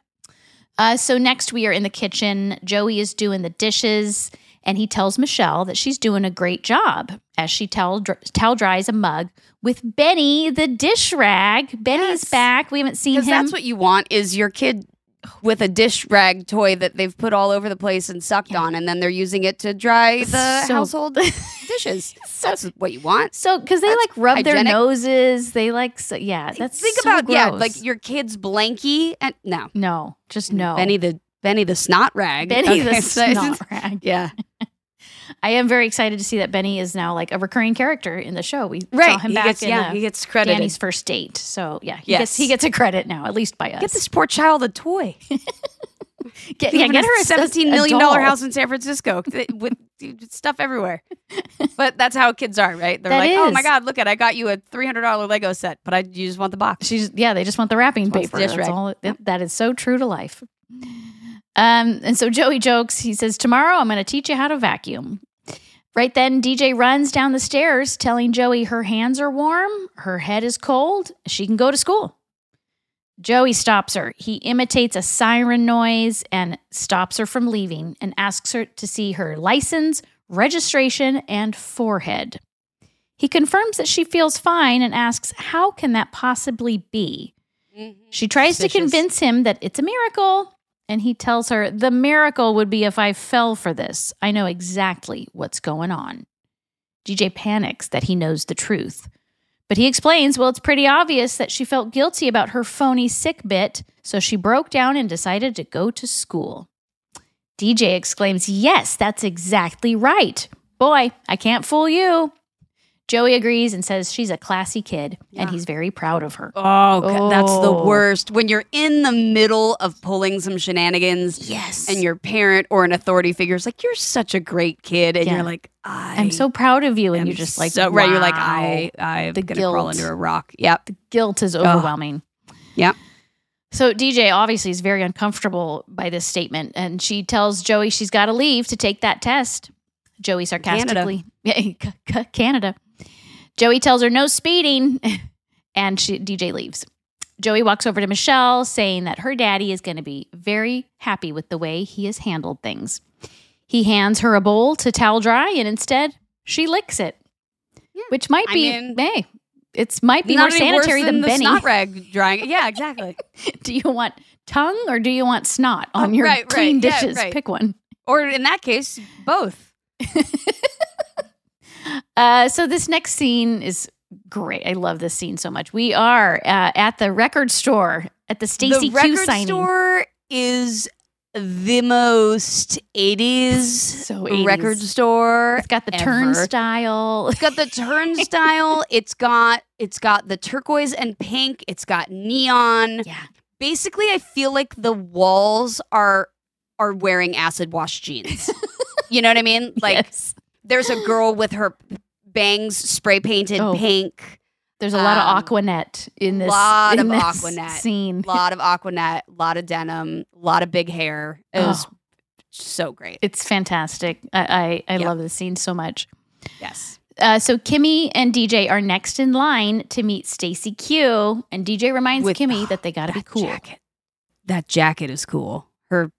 Uh, so next we are in the kitchen. Joey is doing the dishes, and he tells Michelle that she's doing a great job as she towel, dr- towel dries a mug with Benny the dish rag. Benny's Yes. back. We haven't seen him. That's what you want is your kid with a dish rag toy that they've put all over the place and sucked on, and then they're using it to dry the So- household dishes. That's what you want. So, because they That's like rub their noses, they like, so, yeah, that's Think so about yeah, like your kid's blankie and no, no, just no. Benny the Benny the snot rag. Benny Okay, the so- snot rag. Yeah, I am very excited to see that Benny is now like a recurring character in the show. We right. saw him he back gets, in yeah, the he gets credited. Danny's first date. So yeah, he Yes. gets he gets a credit now, at least by us. Get this poor child a toy. get, yeah, get her a seventeen a million dollar house in San Francisco with stuff everywhere. But that's how kids are, right? They're That like, "Oh my god, look at I got you a three hundred dollar Lego set, but I you just want the box." She's yeah, they just want the wrapping Just paper. That's all. That is so true to life. Um, and so Joey jokes. He says, "Tomorrow I'm going to teach you how to vacuum." Right then, DJ runs down the stairs, telling Joey her hands are warm, her head is cold, she can go to school. Joey stops her. He imitates a siren noise and stops her from leaving and asks her to see her license, registration, and forehead. He confirms that she feels fine and asks, How can that possibly be? She tries to convince him that it's a miracle, and he tells her, The miracle would be if I fell for this. I know exactly what's going on. DJ panics that he knows the truth. But he explains, well, it's pretty obvious that she felt guilty about her phony sick bit, so she broke down and decided to go to school. DJ exclaims, Yes, that's exactly right. Boy, I can't fool you. Joey agrees and says she's a classy kid, and he's very proud of her. Oh, God, that's the Oh. worst. When you're in the middle of pulling some shenanigans Yes. and your parent or an authority figure is like, you're such a great kid. And Yeah. you're like, I I'm so proud of you. And you're just like, so, right. You're like. I, I'm The going to crawl guilt. under a rock. Yep. The guilt is overwhelming. Yep. So DJ obviously is very uncomfortable by this statement, and she tells Joey she's got to leave to take that test. Joey sarcastically, yeah, C- C- Canada. Joey tells her no speeding, and she DJ leaves. Joey walks over to Michelle, saying that her daddy is going to be very happy with the way he has handled things. He hands her a bowl to towel dry, and instead she licks it, which might I be mean- hey, it's might be more sanitary than, the Benny. snot rag drying. Yeah, exactly. Do you want tongue or do you want snot on Oh, your right, clean right. Yeah, dishes? right. Pick one. or in that case, both. Uh, so this next scene is great. I love this scene so much. We are uh, at the record store at the Stacy Q record signing. store is the most 80s, So 80s. record store. It's got the ever. turnstile. It's got the turnstile. it's got it's got the turquoise and pink. It's got neon. Yeah. Basically, I feel like the walls are are wearing acid wash jeans. you know what I mean? Like yes. There's a girl with her bangs spray painted Oh. pink. There's a lot Um, of Aquanet in this, lot in of this Aquanet. scene. lot of Aquanet, a lot of denim, a lot of big hair. It was Oh. so great. It's fantastic. I I, I Yeah. love this scene so much. yes. Uh, so Kimmy and DJ are next in line to meet Stacy Q, and DJ reminds With- Kimmy that they got to be That cool. jacket. That jacket is cool. Her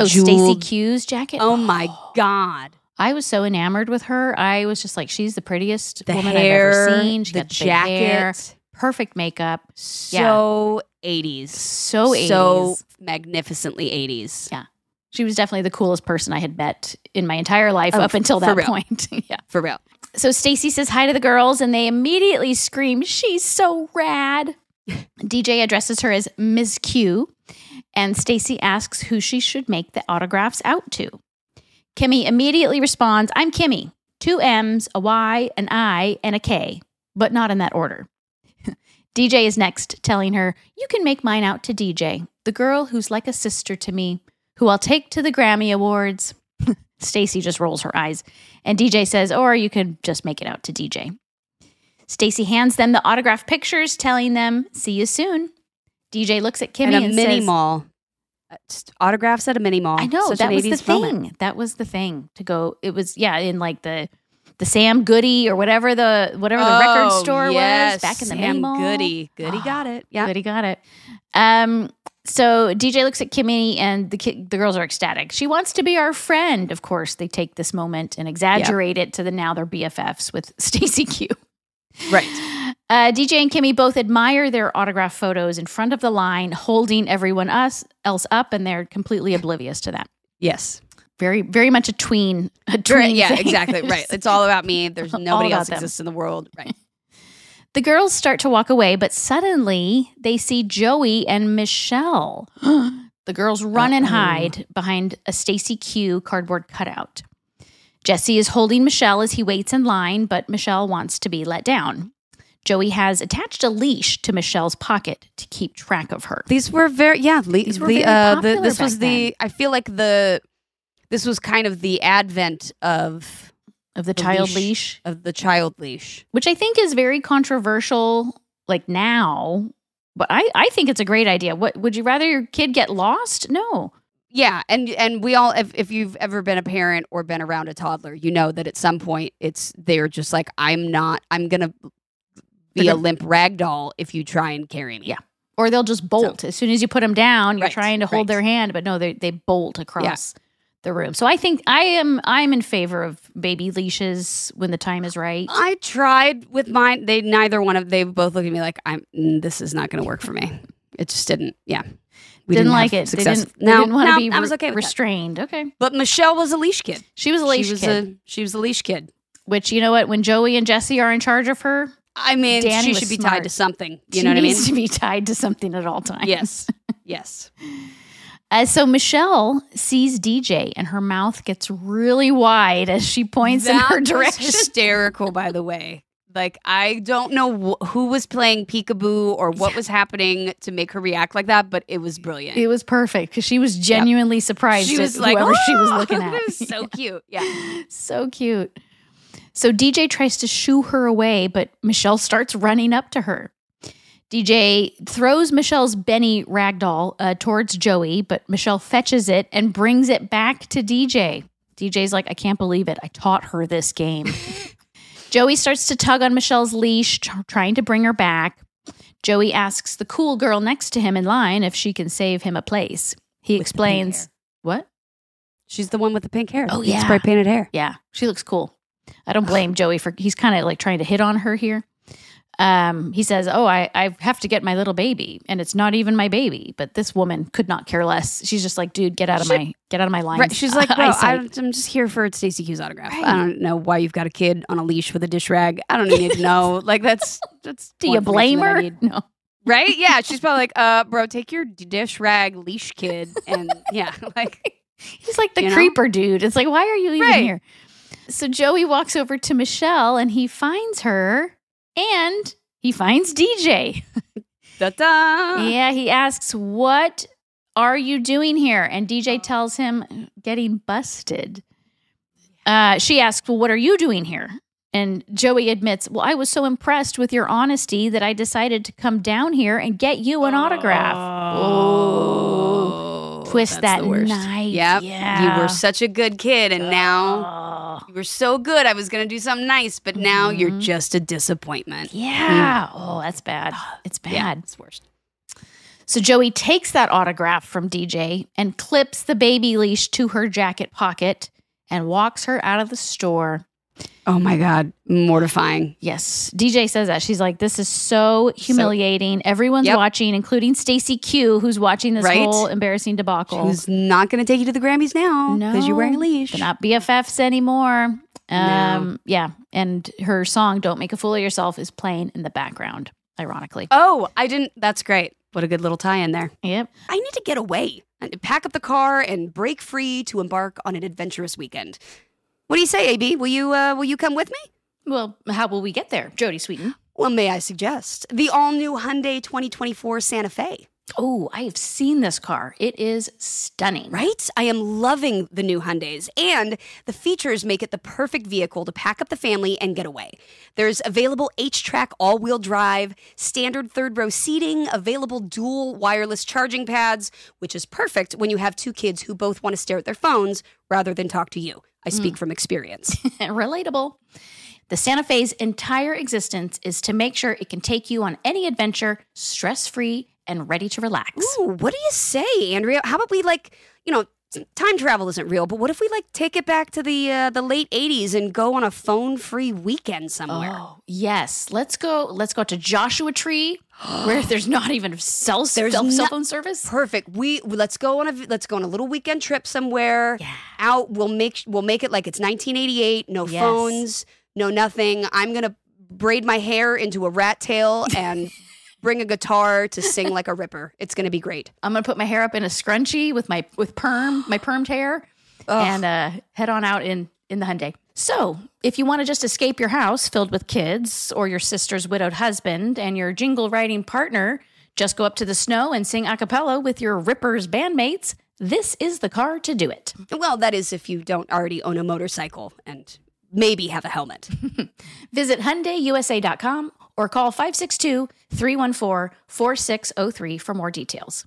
Oh. Stacy Q's jacket. Oh my god. I was so enamored with her. I was just like, she's the prettiest The woman hair, I've ever seen. She the got the big hair, jacket. perfect makeup, So 80s. so 80s. So magnificently 80s. Yeah. she was definitely the coolest person I had met in my entire life Oh, up until that real. point. yeah. For real. So Stacy says hi to the girls and they immediately scream, She's so rad. DJ addresses her as Ms. Q, and Stacy asks who she should make the autographs out to. Kimmy immediately responds, I'm Kimmy. Two M's, a Y, an I, and a K, but not in that order. DJ is next, telling her, You can make mine out to DJ, the girl who's like a sister to me, who I'll take to the Grammy Awards. Stacy just rolls her eyes. And DJ says, or you could just make it out to DJ. Stacy hands them the autograph pictures, telling them, see you soon. DJ looks at Kimmy and and, mini says, mall. Uh, autographs at a mini mall. I know, Such that was the 80s thing. moment. That was the thing to go. It was, yeah, in like the the Sam Goody or whatever the whatever the record Oh, store yes, was back in the Sam mini mall. Goody. Goody got it. Yeah. Goody got it. Um, so DJ looks at Kimmy and the ki- the girls are ecstatic. She wants to be our friend. Of course, they take this moment and exaggerate it to the now they're BFFs with Stacy Q. Right. Uh, DJ and Kimmy both admire their autograph photos in front of the line, holding everyone us else up, and they're completely oblivious to that. Yes. Very, very much a tween. A Right, tween yeah, thing. exactly. Right. It's all about me. There's nobody else them. exists in the world. Right. The girls start to walk away, but suddenly they see Joey and Michelle. the girls run and Uh-oh. hide behind a Stacy Q cardboard cutout. Jesse is holding Michelle as he waits in line, but Michelle wants to be let down. Joey has attached a leash to Michelle's pocket to keep track of her. These were very yeah. Le- These were the, very uh, the, this was the. I feel like the. This was kind of the advent of Of the, the child leash. leash, of the child leash. which I think is very controversial, like now. But I, I think it's a great idea. What would you rather your kid get lost? No. Yeah, and and we all if if you've ever been a parent or been around a toddler, you know that at some point it's they're just like I'm not I'm gonna be They're a gonna- limp rag doll if you try and carry me. Yeah. Or they'll just bolt as soon as you put them down. You're Right, trying to hold right. their hand, but no, they they bolt across the room. So I think I am I'm in favor of baby leashes when the time is right. I tried with mine. They neither one of they both looked at me like I'm. mm, This is not going to work for me. It just didn't. Yeah, we didn't, have like it. They Success. didn't, they no, didn't want to no, be I was re- okay with that. restrained. Okay. But Michelle was a leash kid. She was a leash she was kid. a she was a leash kid. which you know what? When Joey and Jesse are in charge of her, I mean, Danny she should be smart. tied to something. You she know what I mean? needs to be tied to something at all times. Yes, yes. Uh, so Michelle sees DJ and her mouth gets really wide as she points in her direction. hysterical, by the way. Like I don't know wh- who was playing peekaboo or what was happening to make her react like that, but it was brilliant. It was perfect because she was genuinely surprised. she at was like, whoever she was "Oh!" looking at. it was so cute. Yeah. so cute. So DJ tries to shoo her away, but Michelle starts running up to her. DJ throws Michelle's Benny ragdoll uh, towards Joey, but Michelle fetches it and brings it back to DJ. DJ's like, I can't believe it. I taught her this game. Joey starts to tug on Michelle's leash, tr- trying to bring her back. Joey asks the cool girl next to him in line if she can save him a place. He With explains. What? She's the one with the pink hair. Oh, yeah. spray painted hair. Yeah, she looks cool. I don't blame Joey for he's kind of like trying to hit on her here. Um, he says, "Oh, I I have to get my little baby, and it's not even my baby." But this woman could not care less. She's just like, "Dude, get out of She- my get out of my line." Right. She's like, bro, eyesight." I, I'm just here for Stacey Q's autograph. Right. I don't know why you've got a kid on a leash with a dish rag. I don't need to know. Like that's that's. Do you blame her? No. Right? Yeah. She's probably like, uh, bro, take your dish rag leash kid and yeah, like He's like the You know? creeper dude. It's like, why are you even Right. here? So Joey walks over to Michelle and he finds her and he finds DJ. da da. Yeah, he asks, What are you doing here? And DJ tells him, Getting busted. Uh, she asks, Well, what are you doing here? And Joey admits, Well, I was so impressed with your honesty that I decided to come down here and get you an autograph. Oh, twist that the worst. knife. Yep. Yeah. You were such a good kid, and now you were so good. I was going to do something nice, but now you're mm-hmm. just a disappointment. Yeah. Mm. Oh, that's bad. It's bad. Yeah, it's worse. So Joey takes that autograph from DJ and clips the baby leash to her jacket pocket and walks her out of the store. Oh my God. Mortifying. Yes, DJ says that. She's like, "This is so humiliating. Everyone's Yep. watching, including Stacy Q, who's watching this Right. whole embarrassing debacle. Who's not going to take you to the Grammys now because you're wearing a leash. They're not BFFs anymore. No. Um, yeah, and her song "Don't Make a Fool of Yourself" is playing in the background. Ironically, Oh, I didn't. That's great. What a good little tie in there. yep. I need to get away and pack up the car and break free to embark on an adventurous weekend. What do you say, AB? Will you uh, will you come with me? Well, how will we get there, Jodie Sweetin? Well, may I suggest the all new Hyundai 2024 Santa Fe? Oh, I have seen this car. It is stunning. Right? I am loving the new Hyundais, and the features make it the perfect vehicle to pack up the family and get away. There's available HTRAC all wheel drive, standard third row seating, available dual wireless charging pads, which is perfect when you have two kids who both want to stare at their phones rather than talk to you. I speak mm. from experience. Relatable. The Santa Fe's entire existence is to make sure it can take you on any adventure stress free and ready to relax. Ooh, what do you say, Andrea? How about we like, you know, time travel isn't real, but what if we like take it back to the uh, the late 80s and go on a phone-free weekend somewhere? Oh, yes. Let's go. Let's go to Joshua Tree, where there's not even cell, There's cell, cell phone service. Perfect. We let's go on a let's go on a little weekend trip somewhere. Yeah. Out. We'll make we'll make it like it's 1988. No Yes. phones. No nothing. I'm gonna braid my hair into a rat tail and bring a guitar to sing like a ripper. It's gonna be great. I'm gonna put my hair up in a scrunchie with my with perm, my permed hair, and uh, head on out in in the Hyundai. So, if you want to just escape your house filled with kids, or your sister's widowed husband and your jingle writing partner, just go up to the snow and sing a cappella with your Rippers bandmates. This is the car to do it. Well, that is if you don't already own a motorcycle and maybe have a helmet. Visit HyundaiUSA.com or call 562-314-4603 for more details.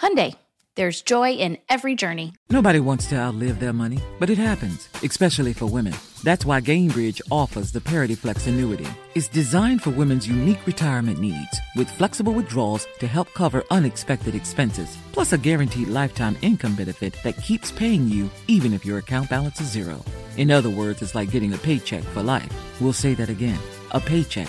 Hyundai, there's joy in every journey. Nobody wants to outlive their money, but it happens, especially for women. That's why Gainbridge offers the Parity Flex annuity. It's designed for women's unique retirement needs with flexible withdrawals to help cover unexpected expenses, plus a guaranteed lifetime income benefit that keeps paying you even if your account balance is zero. In other words, it's like getting a paycheck for life. We'll say that again a paycheck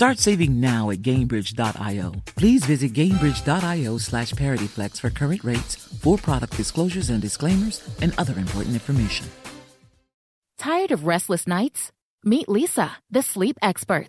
Start saving now at Gainbridge.io. Please visit Gainbridge.io slash ParityFlex for current rates, for product disclosures and disclaimers, and other important information. Tired of restless nights? Meet Leesa, the sleep experts.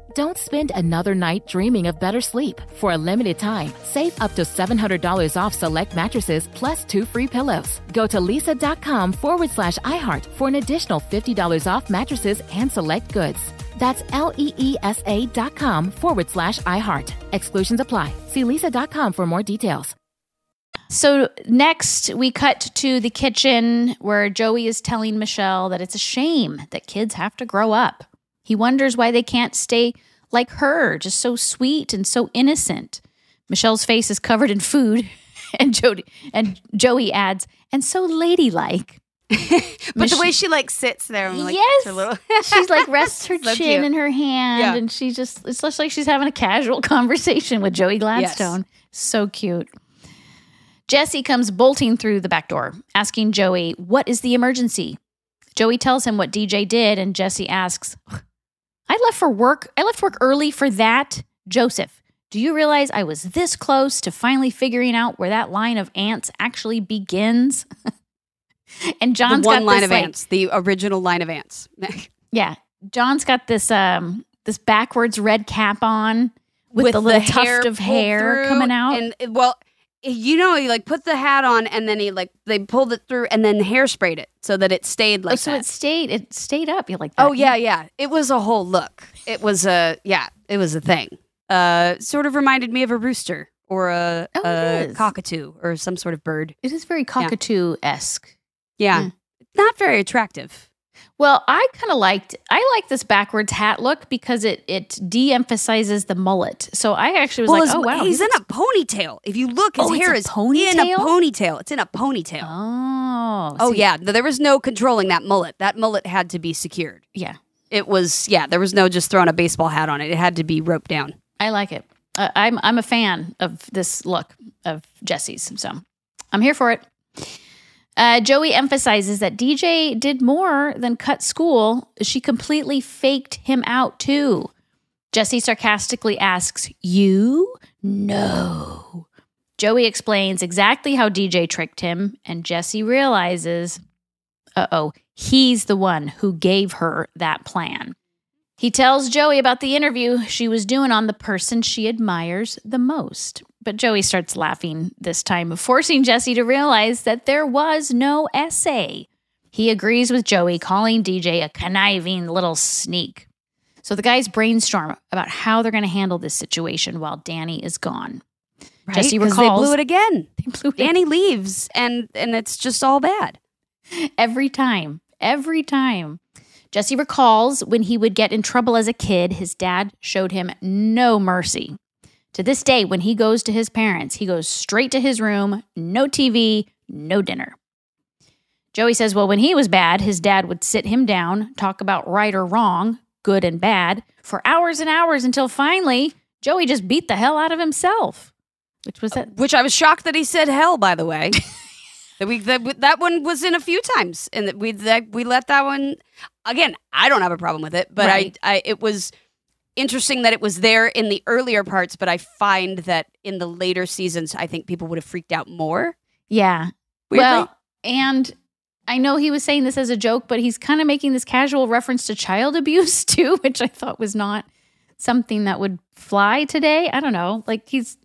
Don't spend another night dreaming of better sleep. For a limited time, save up to $700 off select mattresses plus two free pillows. Go to leesa.com forward slash iHeart for an additional $50 off mattresses and select goods. That's L E E S A dot com forward slash iHeart. Exclusions apply. See leesa.com for more details. So next, we cut to the kitchen where Joey is telling Michelle that it's a shame that kids have to grow up. He wonders why they can't stay like her, just so sweet and so innocent. Michelle's face is covered in food, and Jodie and Joey adds, "and so ladylike." but the way she like sits there, and like Yes. little she's like rests her So chin cute. in her hand Yeah. and she just it's just like she's having a casual conversation with Joey Gladstone. So cute. Jesse comes bolting through the back door, asking Joey, What is the emergency? Joey tells him what DJ did, and Jesse asks, I left for work. I left work early for that. Joseph, do you realize I was this close to finally figuring out where that line of ants actually begins? and the John's one got line this, of like, ants, the original line of ants. yeah. John's got this um this backwards red cap on with, the little tuft of hair coming out. and well, you know, he like put the hat on, and then he like they pulled it through, and then hairsprayed it so that it stayed like oh, so that. it stayed it stayed up. You like that? Oh yeah, yeah. It was a whole look. It was a yeah. It was a thing. Uh, sort of reminded me of a rooster or a, Oh, a cockatoo or some sort of bird. It is very cockatoo esque. Yeah, Yeah. not very attractive. Well, I kind of liked I like this backwards hat look because it it de-emphasizes the mullet. So I actually was well, like, oh wow, he's he in a ponytail. If you look, his Oh, hair is in a ponytail? ponytail. It's in a ponytail. Oh, oh see, yeah, there was no controlling that mullet. That mullet had to be secured. yeah. It was yeah. There was no just throwing a baseball hat on it. It had to be roped down. I like it. Uh, I'm I'm a fan of this look of Jesse's, so I'm here for it. Uh, Joey emphasizes that DJ did more than cut school. She completely faked him out too. Jesse sarcastically asks, "You? No." Joey explains exactly how DJ tricked him, and Jesse realizes, "Uh oh, he's the one who gave her that plan." He tells Joey about the interview she was doing on the person she admires the most. But Joey starts laughing this time, forcing Jesse to realize that there was no essay. He agrees with Joey, calling DJ a conniving little sneak. So the guys brainstorm about how they're going to handle this situation while Danny is gone. Right? Jesse 'Cause they recalls- blew it again. They blew it Danny leaves, and and it's just all bad. every time. Every time. Jesse recalls when he would get in trouble as a kid, his dad showed him no mercy. To this day, when he goes to his parents, he goes straight to his room, no TV, no dinner. Joey says, well, when he was bad, his dad would sit him down, talk about right or wrong, good and bad, for hours and hours until finally Joey just beat the hell out of himself. Which was that? Which I was shocked that he said hell. By the way, that we that, that one was in a few times, and that we that we let that one again. I don't have a problem with it, but Right. I, I it was interesting that it was there in the earlier parts. But I find that in the later seasons, I think people would have freaked out more. Yeah. Weirdly. Well, and I know he was saying this as a joke, but he's kind of making this casual reference to child abuse too, which I thought was not something that would fly today. I don't know. Like he's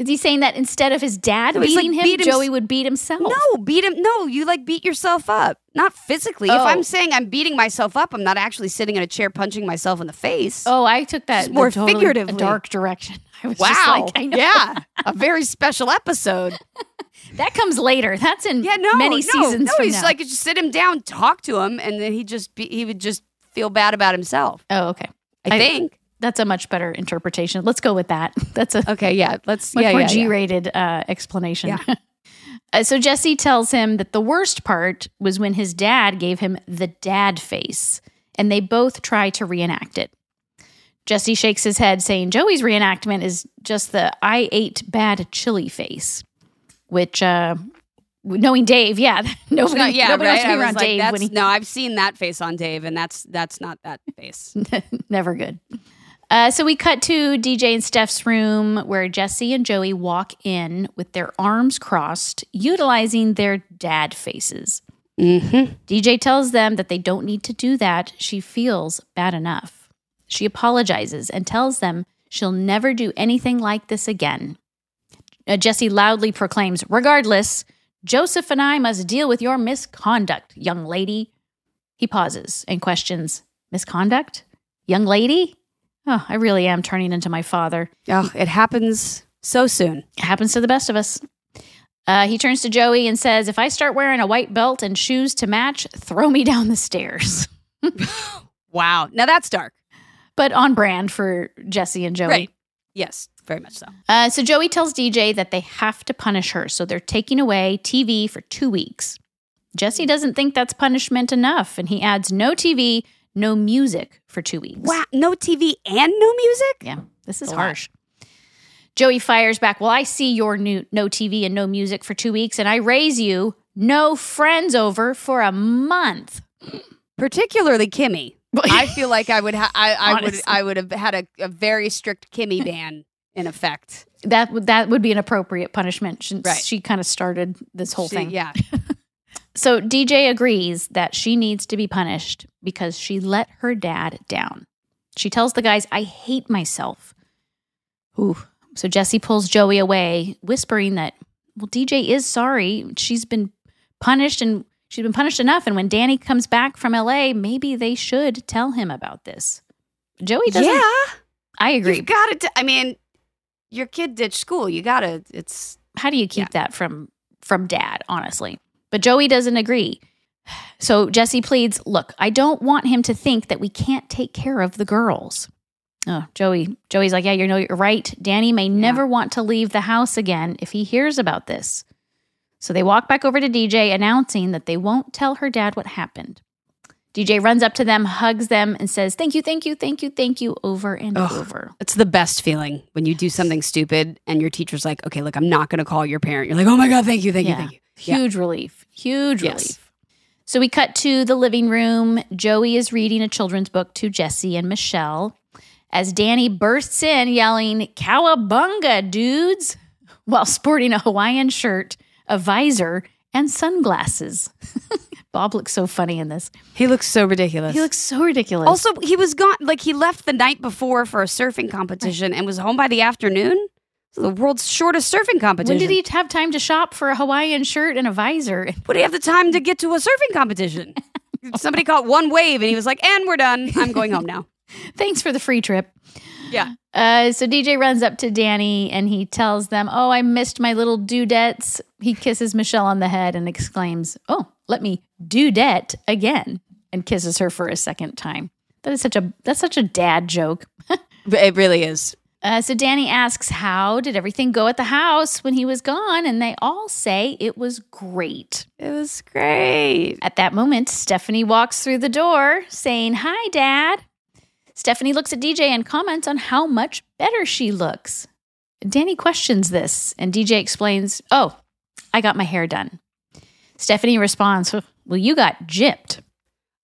is he saying that instead of his dad No, he's like, beating him, beat him- Joey would beat himself? No, beat him. No, you like beat yourself up, not physically. If Oh. I'm saying I'm beating myself up, I'm not actually sitting in a chair punching myself in the face. Oh, I took that more totally- figuratively. a dark direction. I was wow! just like. Yeah, a very special episode. that comes later. That's in Yeah, no, many no, seasons No, from he's now. like just sit him down, talk to him, and then he just be, he would just feel bad about himself. oh, okay. I, I- think. That's a much better interpretation. Let's go with that. That's a Okay, yeah. Let's much yeah, more yeah, yeah. G-rated uh, explanation. Yeah. Uh, so Jesse tells him that the worst part was when his dad gave him the dad face, and they both try to reenact it. Jesse shakes his head, saying Joey's reenactment is just the "I ate bad chili" face, which, uh, knowing Dave, yeah, nobody, No, yeah, nobody right. around like, Dave. When he, no, I've seen that face on Dave, and that's that's not that face. Never good. Uh, so we cut to DJ and Steph's room where Jesse and Joey walk in with their arms crossed, utilizing their dad faces. mm-hmm. DJ tells them that they don't need to do that. She feels bad enough. She apologizes and tells them she'll never do anything like this again. Uh, Jesse loudly proclaims, Regardless, Joseph and I must deal with your misconduct, young lady. He pauses and questions, Misconduct? Young lady? Oh, I really am turning into my father. Oh, it happens so soon. It happens to the best of us. Uh, he turns to Joey and says, If I start wearing a white belt and shoes to match, throw me down the stairs. Wow. Now that's dark. but on brand for Jesse and Joey. Right. Yes, very much so. Uh, so Joey tells DJ that they have to punish her. So they're taking away TV for two weeks. Jesse doesn't think that's punishment enough, and he adds no TV, no music for two weeks. Wow, no TV and no music? Yeah, this is harsh. Joey fires back. Well, I see your new no TV and no music for two weeks, and I raise you no friends over for a month. Particularly Kimmy. I feel like I would ha- I, I would I would have had a, a very strict Kimmy ban in effect. That would that would be an appropriate punishment since Right. she kind of started this whole She- thing. Yeah. So DJ agrees that she needs to be punished because she let her dad down. She tells the guys, I hate myself. Ooh. So Jesse pulls Joey away, whispering that, well, DJ is sorry. She's been punished and she's been punished enough. And when Danny comes back from LA, maybe they should tell him about this. Joey doesn't. yeah. I agree. You've got to I mean, your kid ditched school. You got to it's how do you keep that from from dad honestly but joey doesn't agree. So jesse pleads look i don't want him to think that we can't take care of the girls. Oh joey joey's like yeah you know you're right. Danny may never want to leave the house again if he hears about this. So they walk back over to dj announcing that they won't tell her dad what happened. Dj runs up to them hugs them and says thank you thank you thank you thank you over and Ugh. over. It's the best feeling when you do something stupid and your teacher's like, "Okay, look, I'm not going to call your parent." You're like, "Oh my god, thank you, thank you, thank you." Yeah. Huge relief. Huge Yes. relief. So we cut to the living room. Joey is reading a children's book to Jesse and Michelle as Danny bursts in yelling, Cowabunga, dudes, while sporting a Hawaiian shirt, a visor, and sunglasses. Bob looks so funny in this. He looks so ridiculous. He looks so ridiculous. Also, he was gone. Like he left the night before for a surfing competition and was home by the afternoon. The world's shortest surfing competition. when did he have time to shop for a Hawaiian shirt and a visor? Would he have the time to get to a surfing competition? Somebody caught one wave and he was like, "And we're done. I'm going home now." Thanks for the free trip. Yeah. Uh, so DJ runs up to Danny and he tells them, Oh, I missed my little dudettes. He kisses Michelle on the head and exclaims, Oh, let me dudette again and kisses her for a second time. That is such a that's such a dad joke. It really is. Uh, so Danny asks, How did everything go at the house when he was gone? And they all say it was great. It was great. At that moment, Stephanie walks through the door saying, Hi, Dad. Stephanie looks at DJ and comments on how much better she looks. Danny questions this, and DJ explains, Oh, I got my hair done. Stephanie responds, Well, you got gypped.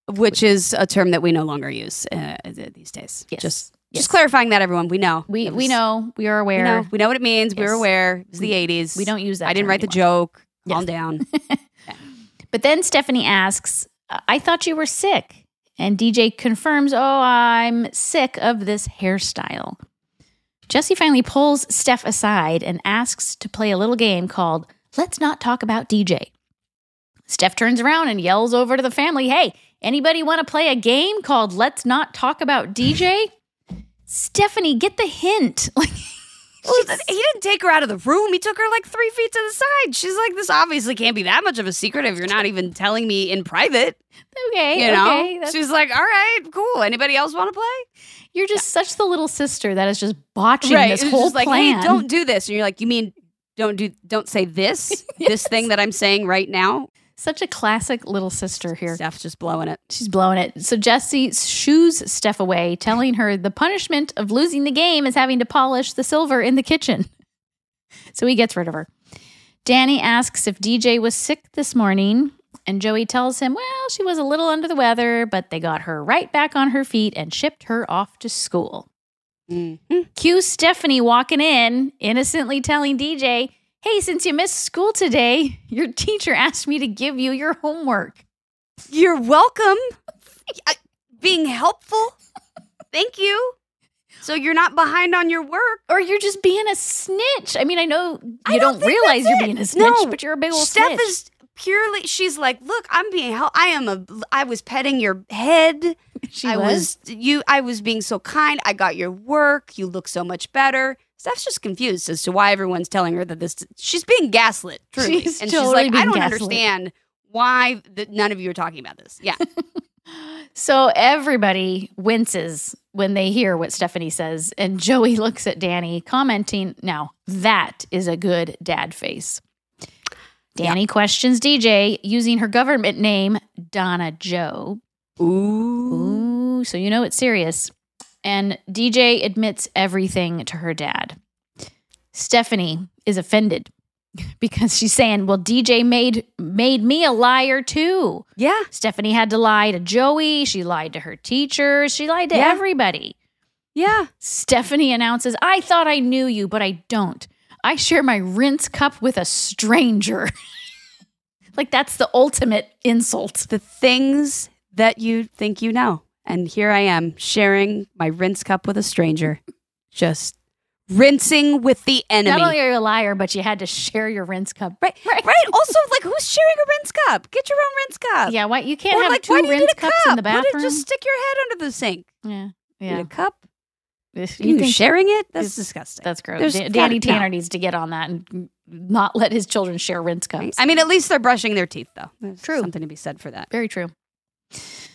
Which is a term that we no longer use uh, these days. Yes. Just, Yes. Just clarifying that, everyone. We know. We, It we was- know, we are We aware. know. We know what it means. We're Yes. aware. It's the 80s. We don't use that I didn't term write the anymore. joke. Calm down. But then Stephanie asks, I thought you were sick. And DJ confirms, Oh, I'm sick of this hairstyle. Jesse finally pulls Steph aside and asks to play a little game called Let's Not Talk About DJ. Steph turns around and yells over to the family, Hey, anybody want to play a game called Let's Not Talk About DJ? Stephanie, get the hint. Like, Well, he didn't take her out of the room. He took her like three feet to the side. She's like, this obviously can't be that much of a secret if you're not even telling me in private. okay, You know? okay, She's like, all right, cool. Anybody else want to play? you're just such the little sister that is just botching this It's whole just like, plan. hey, don't do this. And you're like, you mean don't do, don't say this, this thing that I'm saying right now. Such a classic little sister here. Steph's just blowing it. She's blowing it. So Jesse shoos Steph away, telling her the punishment of losing the game is having to polish the silver in the kitchen. So he gets rid of her. Danny asks if DJ was sick this morning, and Joey tells him, well, she was a little under the weather, but they got her right back on her feet and shipped her off to school. Mhm. Cue Stephanie walking in, innocently telling DJ, Hey, since you missed school today, your teacher asked me to give you your homework. You're welcome. I- Being helpful. Thank you. So you're not behind on your work. Or you're just being a snitch. I mean, I know you I don't, think realize you're it. being a snitch, No. but you're a big old Steph snitch. is purely. She's like, look, I'm being held. I am a. I was petting your head. she I was you. I was being so kind. I got your work. You look so much better. Steph's just confused as to why everyone's telling her that this. She's being gaslit. Truly, She's and totally she's like, being I don't gaslit. understand why that none of you are talking about this. Yeah, So everybody winces when they hear what Stephanie says, and Joey looks at Danny, commenting, "Now that is a good dad face." Danny questions DJ using her government name, Donna Jo. Ooh. Ooh, so you know it's serious. And DJ admits everything to her dad. Stephanie is offended because she's saying, "Well, DJ made made me a liar too." Yeah. Stephanie had to lie to Joey, she lied to her teachers, she lied to Yeah. everybody. Yeah. Stephanie announces, "I thought I knew you, but I don't. I share my rinse cup with a stranger." like that's the ultimate insult. The things that you think you know. And here I am sharing my rinse cup with a stranger. Just rinsing with the enemy. Not only are you a liar, but you had to share your rinse cup. right. Right. Also, like, who's sharing a rinse cup? Get your own rinse cup. Yeah, why you can't Or have like, two why you rinse cups cup? in the bathroom? just stick your head under the sink. yeah, Need yeah. a cup. This- You, sharing it? That's disgusting. That's gross. Da- Danny. Tanner needs to get on that and not let his children share rinse cups. I mean, at least they're brushing their teeth, though. There's True. something to be said for that. Very true.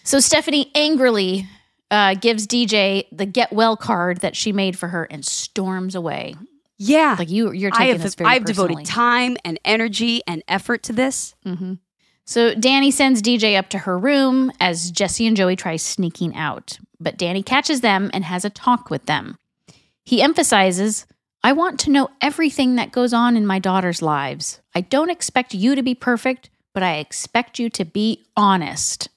So Stephanie angrily uh, gives DJ the get well card that she made for her and storms away. Yeah. Like you, you're I taking have, this very I've personally. devoted time and energy and effort to this. hmm So Danny sends DJ up to her room as Jesse and Joey try sneaking out, but Danny catches them and has a talk with them. He emphasizes, "I want to know everything that goes on in my daughter's lives. I don't expect you to be perfect, but I expect you to be honest."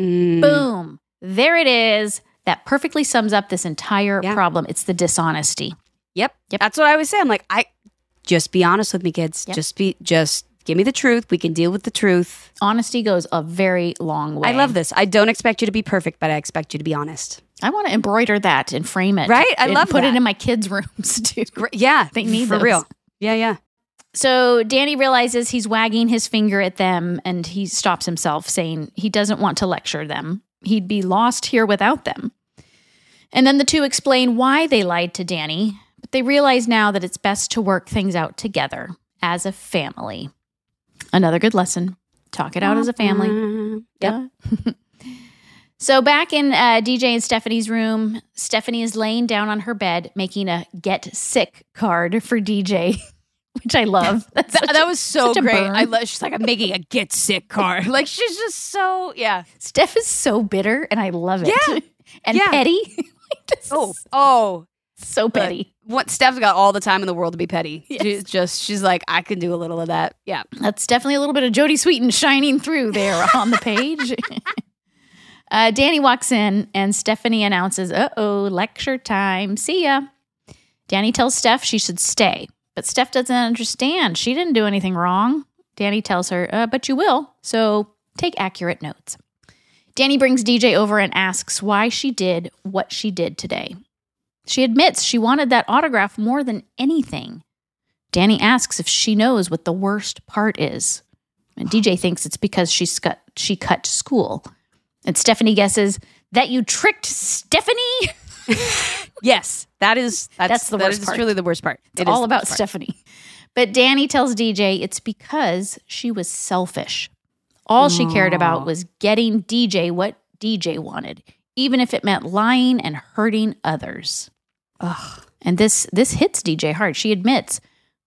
Mm. Boom. There it is. That perfectly sums up this entire Yeah. problem. It's the dishonesty. Yep. Yep. That's what I always say. I'm like, I just be honest with me, kids. Yep. Just be, just give me the truth. We can deal with the truth. Honesty goes a very long way. I love this. I don't expect you to be perfect, but I expect you to be honest. I want to embroider that and frame it. Right? I and love put it in my kids' rooms too. Great. Yeah. They need for those. real. Yeah. Yeah. So Danny realizes he's wagging his finger at them and he stops himself, saying he doesn't want to lecture them. He'd be lost here without them. And then the two explain why they lied to Danny, but they realize now that it's best to work things out together as a family. Another good lesson. Talk it out as a family. Mm, Yep. So back in uh, DJ and Stephanie's room, Stephanie is laying down on her bed making a get sick card for DJ, which I love. That's That, such that was so great. burn. I love. She's like, I'm making a get sick card. Like she's just so yeah. Steph is so bitter, and I love it. Yeah. and Yeah. petty. Like, Oh oh. so petty. What Steph's got all the time in the world to be petty. Yes. She's just she's like, I can do a little of that. Yeah. That's definitely a little bit of Jodie Sweetin shining through there on the page. uh, Danny walks in and Stephanie announces, uh oh, lecture time. See ya. Danny tells Steph she should stay, but Steph doesn't understand. She didn't do anything wrong. Danny tells her, uh, but you will. So take accurate notes. Danny brings DJ over and asks why she did what she did today. She admits she wanted that autograph more than anything. Danny asks if she knows what the worst part is. And DJ thinks it's because she's cut, she cut school. And Stephanie guesses that you tricked Stephanie. Yes. That is that's, That's the that worst is part. truly the worst part. It's It all about. Stephanie. But Danny tells DJ it's because she was selfish. All she cared about was getting DJ what DJ wanted, even if it meant lying and hurting others. Ugh. And this this hits DJ hard. She admits,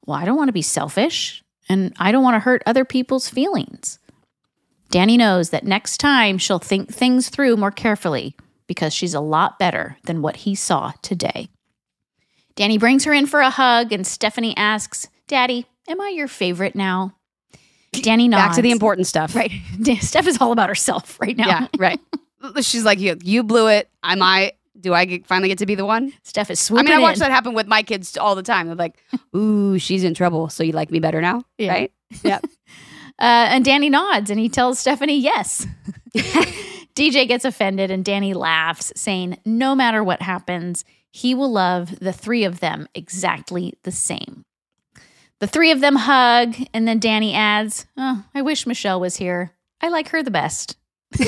"Well, I don't want to be selfish, and I don't want to hurt other people's feelings." Danny knows that next time she'll think things through more carefully because she's a lot better than what he saw today. Danny brings her in for a hug, and Stephanie asks, "Daddy, am I your favorite now?" Danny nods. Back to the important stuff. Right. Steph is all about herself right now. Yeah, right. She's like, you, you blew it. Am I? Do I get, finally get to be the one? Steph is sweet. I mean, I watch in. that happen with my kids all the time. They're like, "Ooh, she's in trouble. So you like me better now, Yeah. right?" Yeah. Uh, and Danny nods and he tells Stephanie yes. DJ gets offended and Danny laughs, saying, No matter what happens, he will love the three of them exactly the same. The three of them hug, and then Danny adds, Oh, I wish Michelle was here. I like her the best.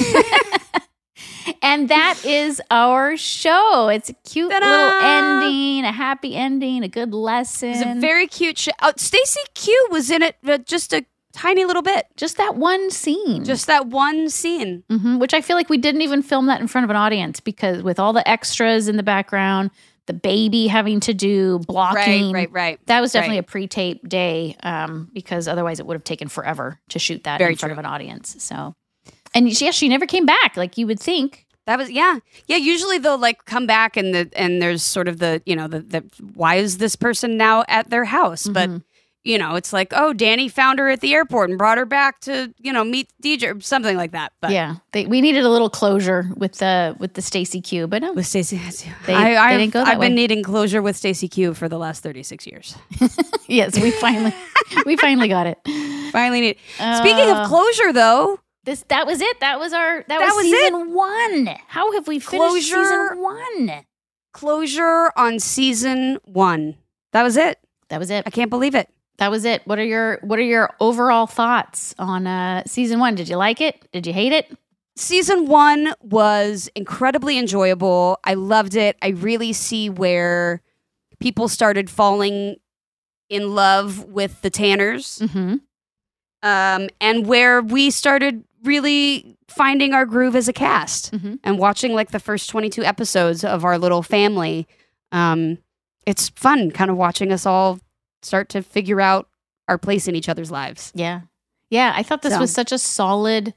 and that is our show. It's a cute little Ta-da! ending, a happy ending, a good lesson. It's a very cute show. Oh, Stacy Q was in it just a tiny little bit. just that one scene. Just that one scene. hmm which I feel like we didn't even film that in front of an audience because with all the extras in the background, the baby having to do blocking. Right, right, right. That was definitely Right. a pre-tape day um, because otherwise it would have taken forever to shoot that Very in front true. of an audience. So, and she, yeah, she never came back. Like you would think. That was yeah, yeah. Usually they'll like come back and the and there's sort of the you know the the why is this person now at their house? But Mhm. You know it's like oh Danny found her at the airport and brought her back to you know meet DJ or something like that. But yeah, they, we needed a little closure with the with the Stacy Q, but no, with Stacey, They- I, they I've, didn't go that I've been way. needing closure with Stacey Q for the last thirty six years. yes, we finally we finally got it. Finally need. Speaking Uh, of closure, though, This that was it. That was our that, That was, season one. How have we finished Closure. season one? closure on season one. That was it. That was it. I can't believe it. That was it. What are your what are your overall thoughts on uh season one? Did you like it? Did you hate it? season one was incredibly enjoyable. I loved it. I really see where people started falling in love with the Tanners, Mm-hmm. um, and where we started really finding our groove as a cast Mhm. and watching like the first 22 episodes of our little family. Um, it's fun kind of watching us all start to figure out our place in each other's lives. Yeah. Yeah. I thought this So- was such a solid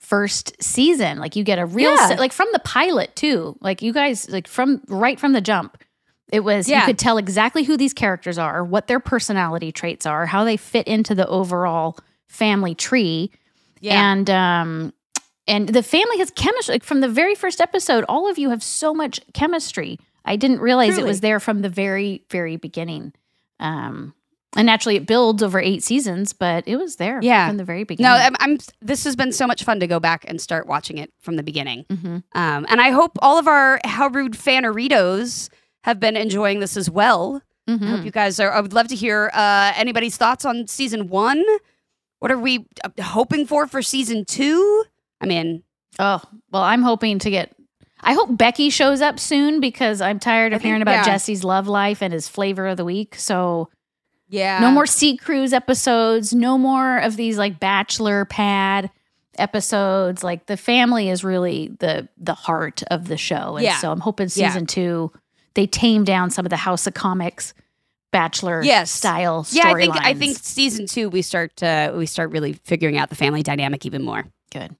first season. Like you get a real Yeah. se- like from the pilot too. Like you guys like from right from the jump. It was you could tell exactly who these characters are, what their personality traits are, how they fit into the overall family tree. Yeah. And um and the family has chemistry like from the very first episode, all of you have so much chemistry. I didn't realize it was there from the very, very beginning. Um and naturally it builds over eight seasons, but it was there Yeah. from the very beginning. No, I'm, I'm. This has been so much fun to go back and start watching it from the beginning. Mhm. Um, and I hope all of our How Rude Tanneritos have been enjoying this as well. I Mhm. hope you guys are. I would love to hear uh, anybody's thoughts on season one. What are we uh, hoping for for season two? I mean, Oh, well, I'm hoping to get. I hope Becky shows up soon because I'm tired of think- hearing about yeah. Jesse's love life and his flavor of the week. So yeah, no more Sea Cruise episodes. No more of these like Bachelor pad episodes. Like the family is really the the heart of the show, and Yeah. so I'm hoping Yeah. season two they tame down some of the House of Comics Bachelor Yes. style. Yeah, I think I think season two we start uh, we start really figuring out the family dynamic even more. good.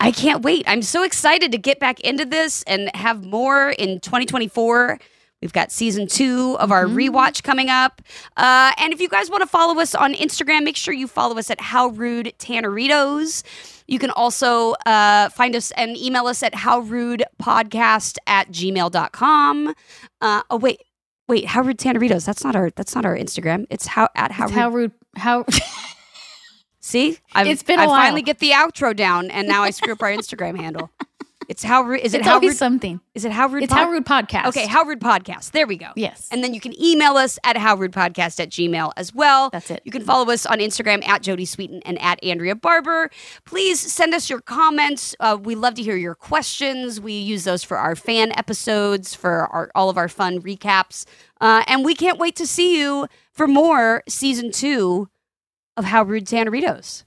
I can't wait. I'm so excited to get back into this and have more in 2024. We've got season two of our rewatch coming up. Uh, and if you guys want to follow us on Instagram, make sure you follow us at How Rude Tanneritos. You can also uh, find us and email us at howrudepodcast at gmail.com. Uh, oh, wait. Wait, How Rude Tanneritos. That's not our that's not our Instagram. It's how at how, It's how rude. rude. How See? I've, It's been a I while. finally get the outro down and now I screw up our Instagram handle. It's how rude is it it's how rude something. is it how rude It's pod- how rude podcast. Okay, how rude podcast. There we go. Yes. And then you can email us at how rude podcast at gmail as well. That's it. You can follow us on Instagram at Jodie Sweetin and at Andrea Barber. Please send us your comments. Uh, we love to hear your questions. We use those for our fan episodes, for our, all of our fun recaps. Uh, and we can't wait to see you for more season two of How Rude Tanneritos.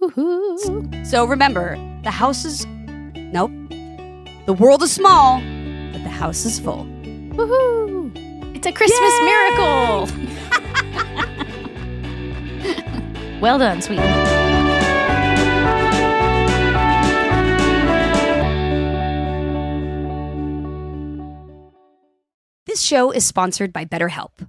Woohoo. So remember, the house is. Nope. The world is small, but the house is full. Woohoo! It's a Christmas miracle. well done, sweetie. This show is sponsored by BetterHelp.